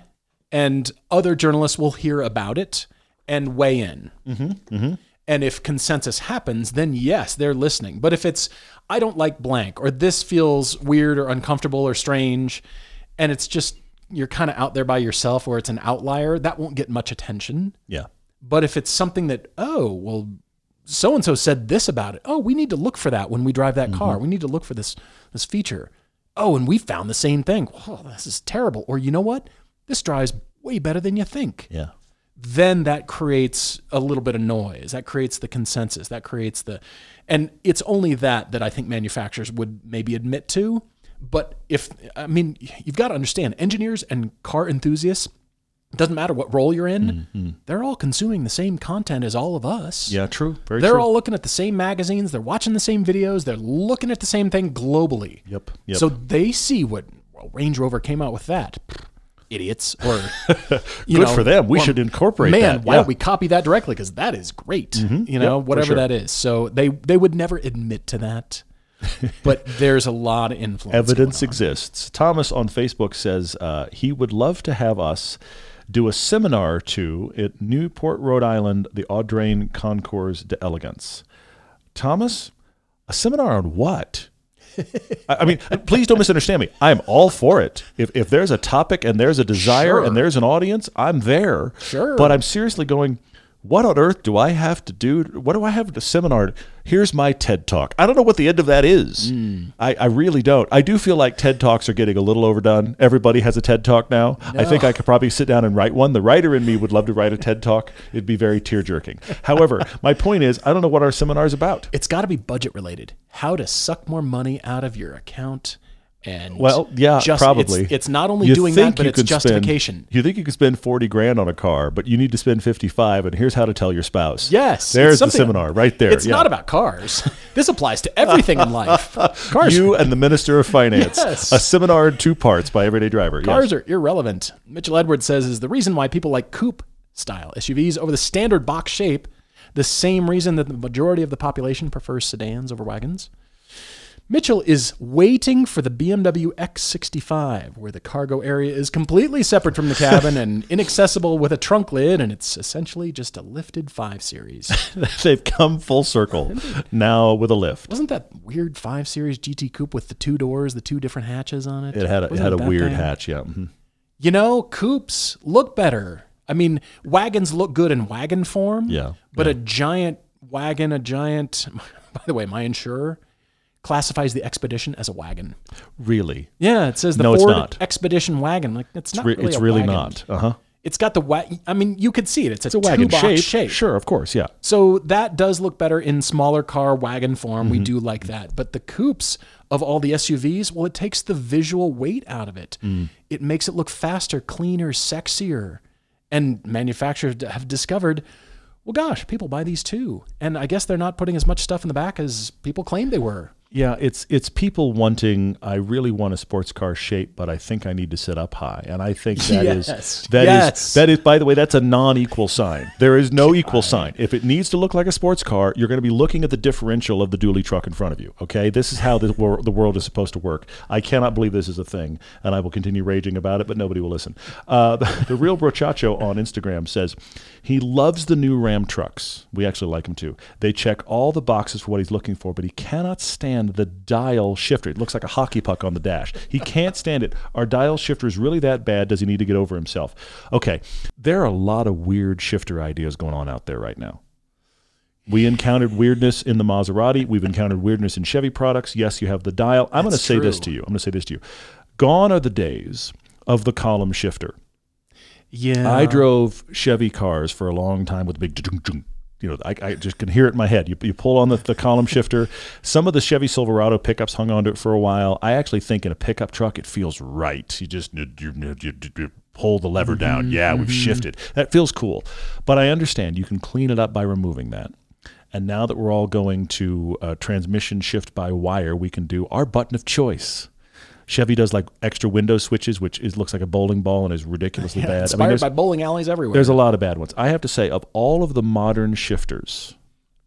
and other journalists will hear about it and weigh in. Mm-hmm, And if consensus happens, then yes, they're listening. But if it's, I don't like blank, or this feels weird or uncomfortable or strange, and it's just, you're kind of out there by yourself or it's an outlier, that won't get much attention. Yeah. But if it's something that, oh, well, so and so said this about it. Oh, we need to look for that when we drive that car. Mm-hmm. We need to look for this this feature. Oh, and we found the same thing. Oh, this is terrible. Or you know what? This drives way better than you think. Yeah. Then that creates a little bit of noise. That creates the consensus. That creates the and it's only that that I think manufacturers would maybe admit to. But if I mean, you've got to understand engineers and car enthusiasts doesn't matter what role you're in, mm-hmm. they're all consuming the same content as all of us. Yeah. True. Very They're true. all looking at the same magazines, they're watching the same videos, they're looking at the same thing globally. Yep. Yep. So they see what well, Range Rover came out with that. Idiots. Or you Good know, for them. We well, should incorporate Man, that. why Yeah. don't we copy that directly? Because that is great. You know, Yep, whatever sure. that is. So they they would never admit to that. but there's a lot of influence. Evidence exists. Thomas on Facebook says uh, he would love to have us do a seminar or two at Newport, Rhode Island, the Audrain Concours d'Elegance. Thomas, a seminar on what? I mean, please don't misunderstand me. I am all for it. If, if there's a topic and there's a desire Sure. and there's an audience, I'm there. Sure. But I'm seriously going, what on earth do I have to do? What do I have to seminar? Here's my TED Talk. I don't know what the end of that is. Hmm. I, I really don't. I do feel like TED Talks are getting a little overdone. Everybody has a TED Talk now. I think I could probably sit down and write one. The writer in me would love to write a TED Talk. It'd be very tear jerking. However, my point is, I don't know what our seminar is about. It's got to be budget related. How to suck more money out of your account. And Well, yeah, just, probably. It's, it's not only You doing that, but it's justification. Spend, you think you could spend forty grand on a car, but you need to spend fifty five, and here's how to tell your spouse. Yes, there's the seminar right there. It's Yeah. not about cars. this applies to everything in life. Cars, you and the Minister of Finance. Yes. A seminar in two parts by Everyday Driver. Yes. cars are irrelevant. Mitchell Edwards says is the reason why people like coupe style SUVs over the standard box shape, the same reason that the majority of the population prefers sedans over wagons. Mitchell is waiting for the BMW X65, where the cargo area is completely separate from the cabin and inaccessible with a trunk lid, and it's essentially just a lifted 5 Series. They've come full circle now with a lift. Wasn't that weird 5 Series GT Coupe with the two doors, the two different hatches on it? It had a, it had a weird thing? hatch. Yeah. mhm. You know, coupes look better. I mean, wagons look good in wagon form. Yeah, But a giant wagon, a giant. By the way, my insurer classifies the Expedition as a wagon. Really, Yeah, it says the No, it's Ford. Expedition wagon. Like it's not Re- really. it's really wagon. not. Uh huh. It's got the wa- I mean, you could see it. It's a, It's a wagon shape. shape. Sure, of course. Yeah. So that does look better in smaller car wagon form. Mm-hmm. We do like that. But the coupes of all the SUVs, well, it takes the visual weight out of it. Mm. It makes it look faster, cleaner, sexier. And manufacturers have discovered, well, gosh, people buy these too. And I guess they're not putting as much stuff in the back as people claim they were. Yeah, it's it's people wanting. I really want a sports car shape, but I think I need to sit up high, and I think that is Yes. that is Yes. that is. By the way, that's a non-equal sign. There is no equal sign. If it needs to look like a sports car, you're going to be looking at the differential of the dually truck in front of you. Okay, this is how the, wor- the world is supposed to work. I cannot believe this is a thing, and I will continue raging about it, but nobody will listen. Uh, the, the real brochacho on Instagram says he loves the new Ram trucks. We actually like them too. They check all the boxes for what he's looking for, but he cannot stand the dial shifter. It looks like a hockey puck on the dash. He can't stand it. Our dial shifter is really that bad? Does he need to get over himself? Okay, there are a lot of weird shifter ideas going on out there right now. We encountered weirdness in the Maserati. We've encountered weirdness in Chevy products. Yes, you have the dial. I'm going to say this to you. I'm going to say this to you. Gone are the days of the column shifter. Yeah. I drove Chevy cars for a long time with a big. You know, I, I just can hear it in my head. You, you pull on the, the column shifter. Some of the Chevy Silverado pickups hung onto it for a while. I actually think in a pickup truck it feels right. You just you, you, you, pull the lever down. Yeah, we've shifted. That feels cool. But I understand you can clean it up by removing that. And now that we're all going to uh, transmission shift by wire, we can do our button of choice. Chevy does like extra window switches, which is looks like a bowling ball and is ridiculously Yeah, bad. I mean, inspired by bowling alleys everywhere. there's a lot of bad ones. I have to say, of all of the modern shifters,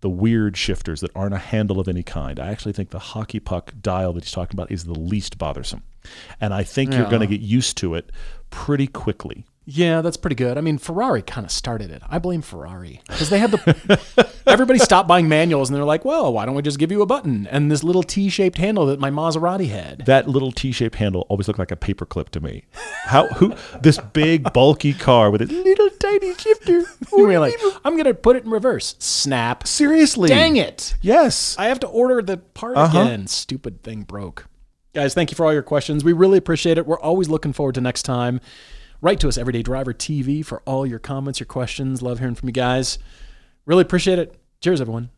the weird shifters that aren't a handle of any kind, I actually think the hockey puck dial that he's talking about is the least bothersome. And I think you're going to get used to it pretty quickly. Yeah, that's pretty good. I mean, Ferrari kind of started it. I blame Ferrari because they had the. everybody stopped buying manuals and they're like, well, why don't we just give you a button and this little T shaped handle that my Maserati had? That little T-shaped handle always looked like a paperclip to me. How who this big bulky car with a little tiny shifter? Were like, I'm going to put it in reverse. Snap. Seriously? Dang it. Yes. I have to order the part Uh-huh. again. Stupid thing broke. Guys, thank you for all your questions. We really appreciate it. We're always looking forward to next time. Write to us, Everyday Driver TV, for all your comments, your questions. Love hearing from you guys. Really appreciate it. Cheers, everyone.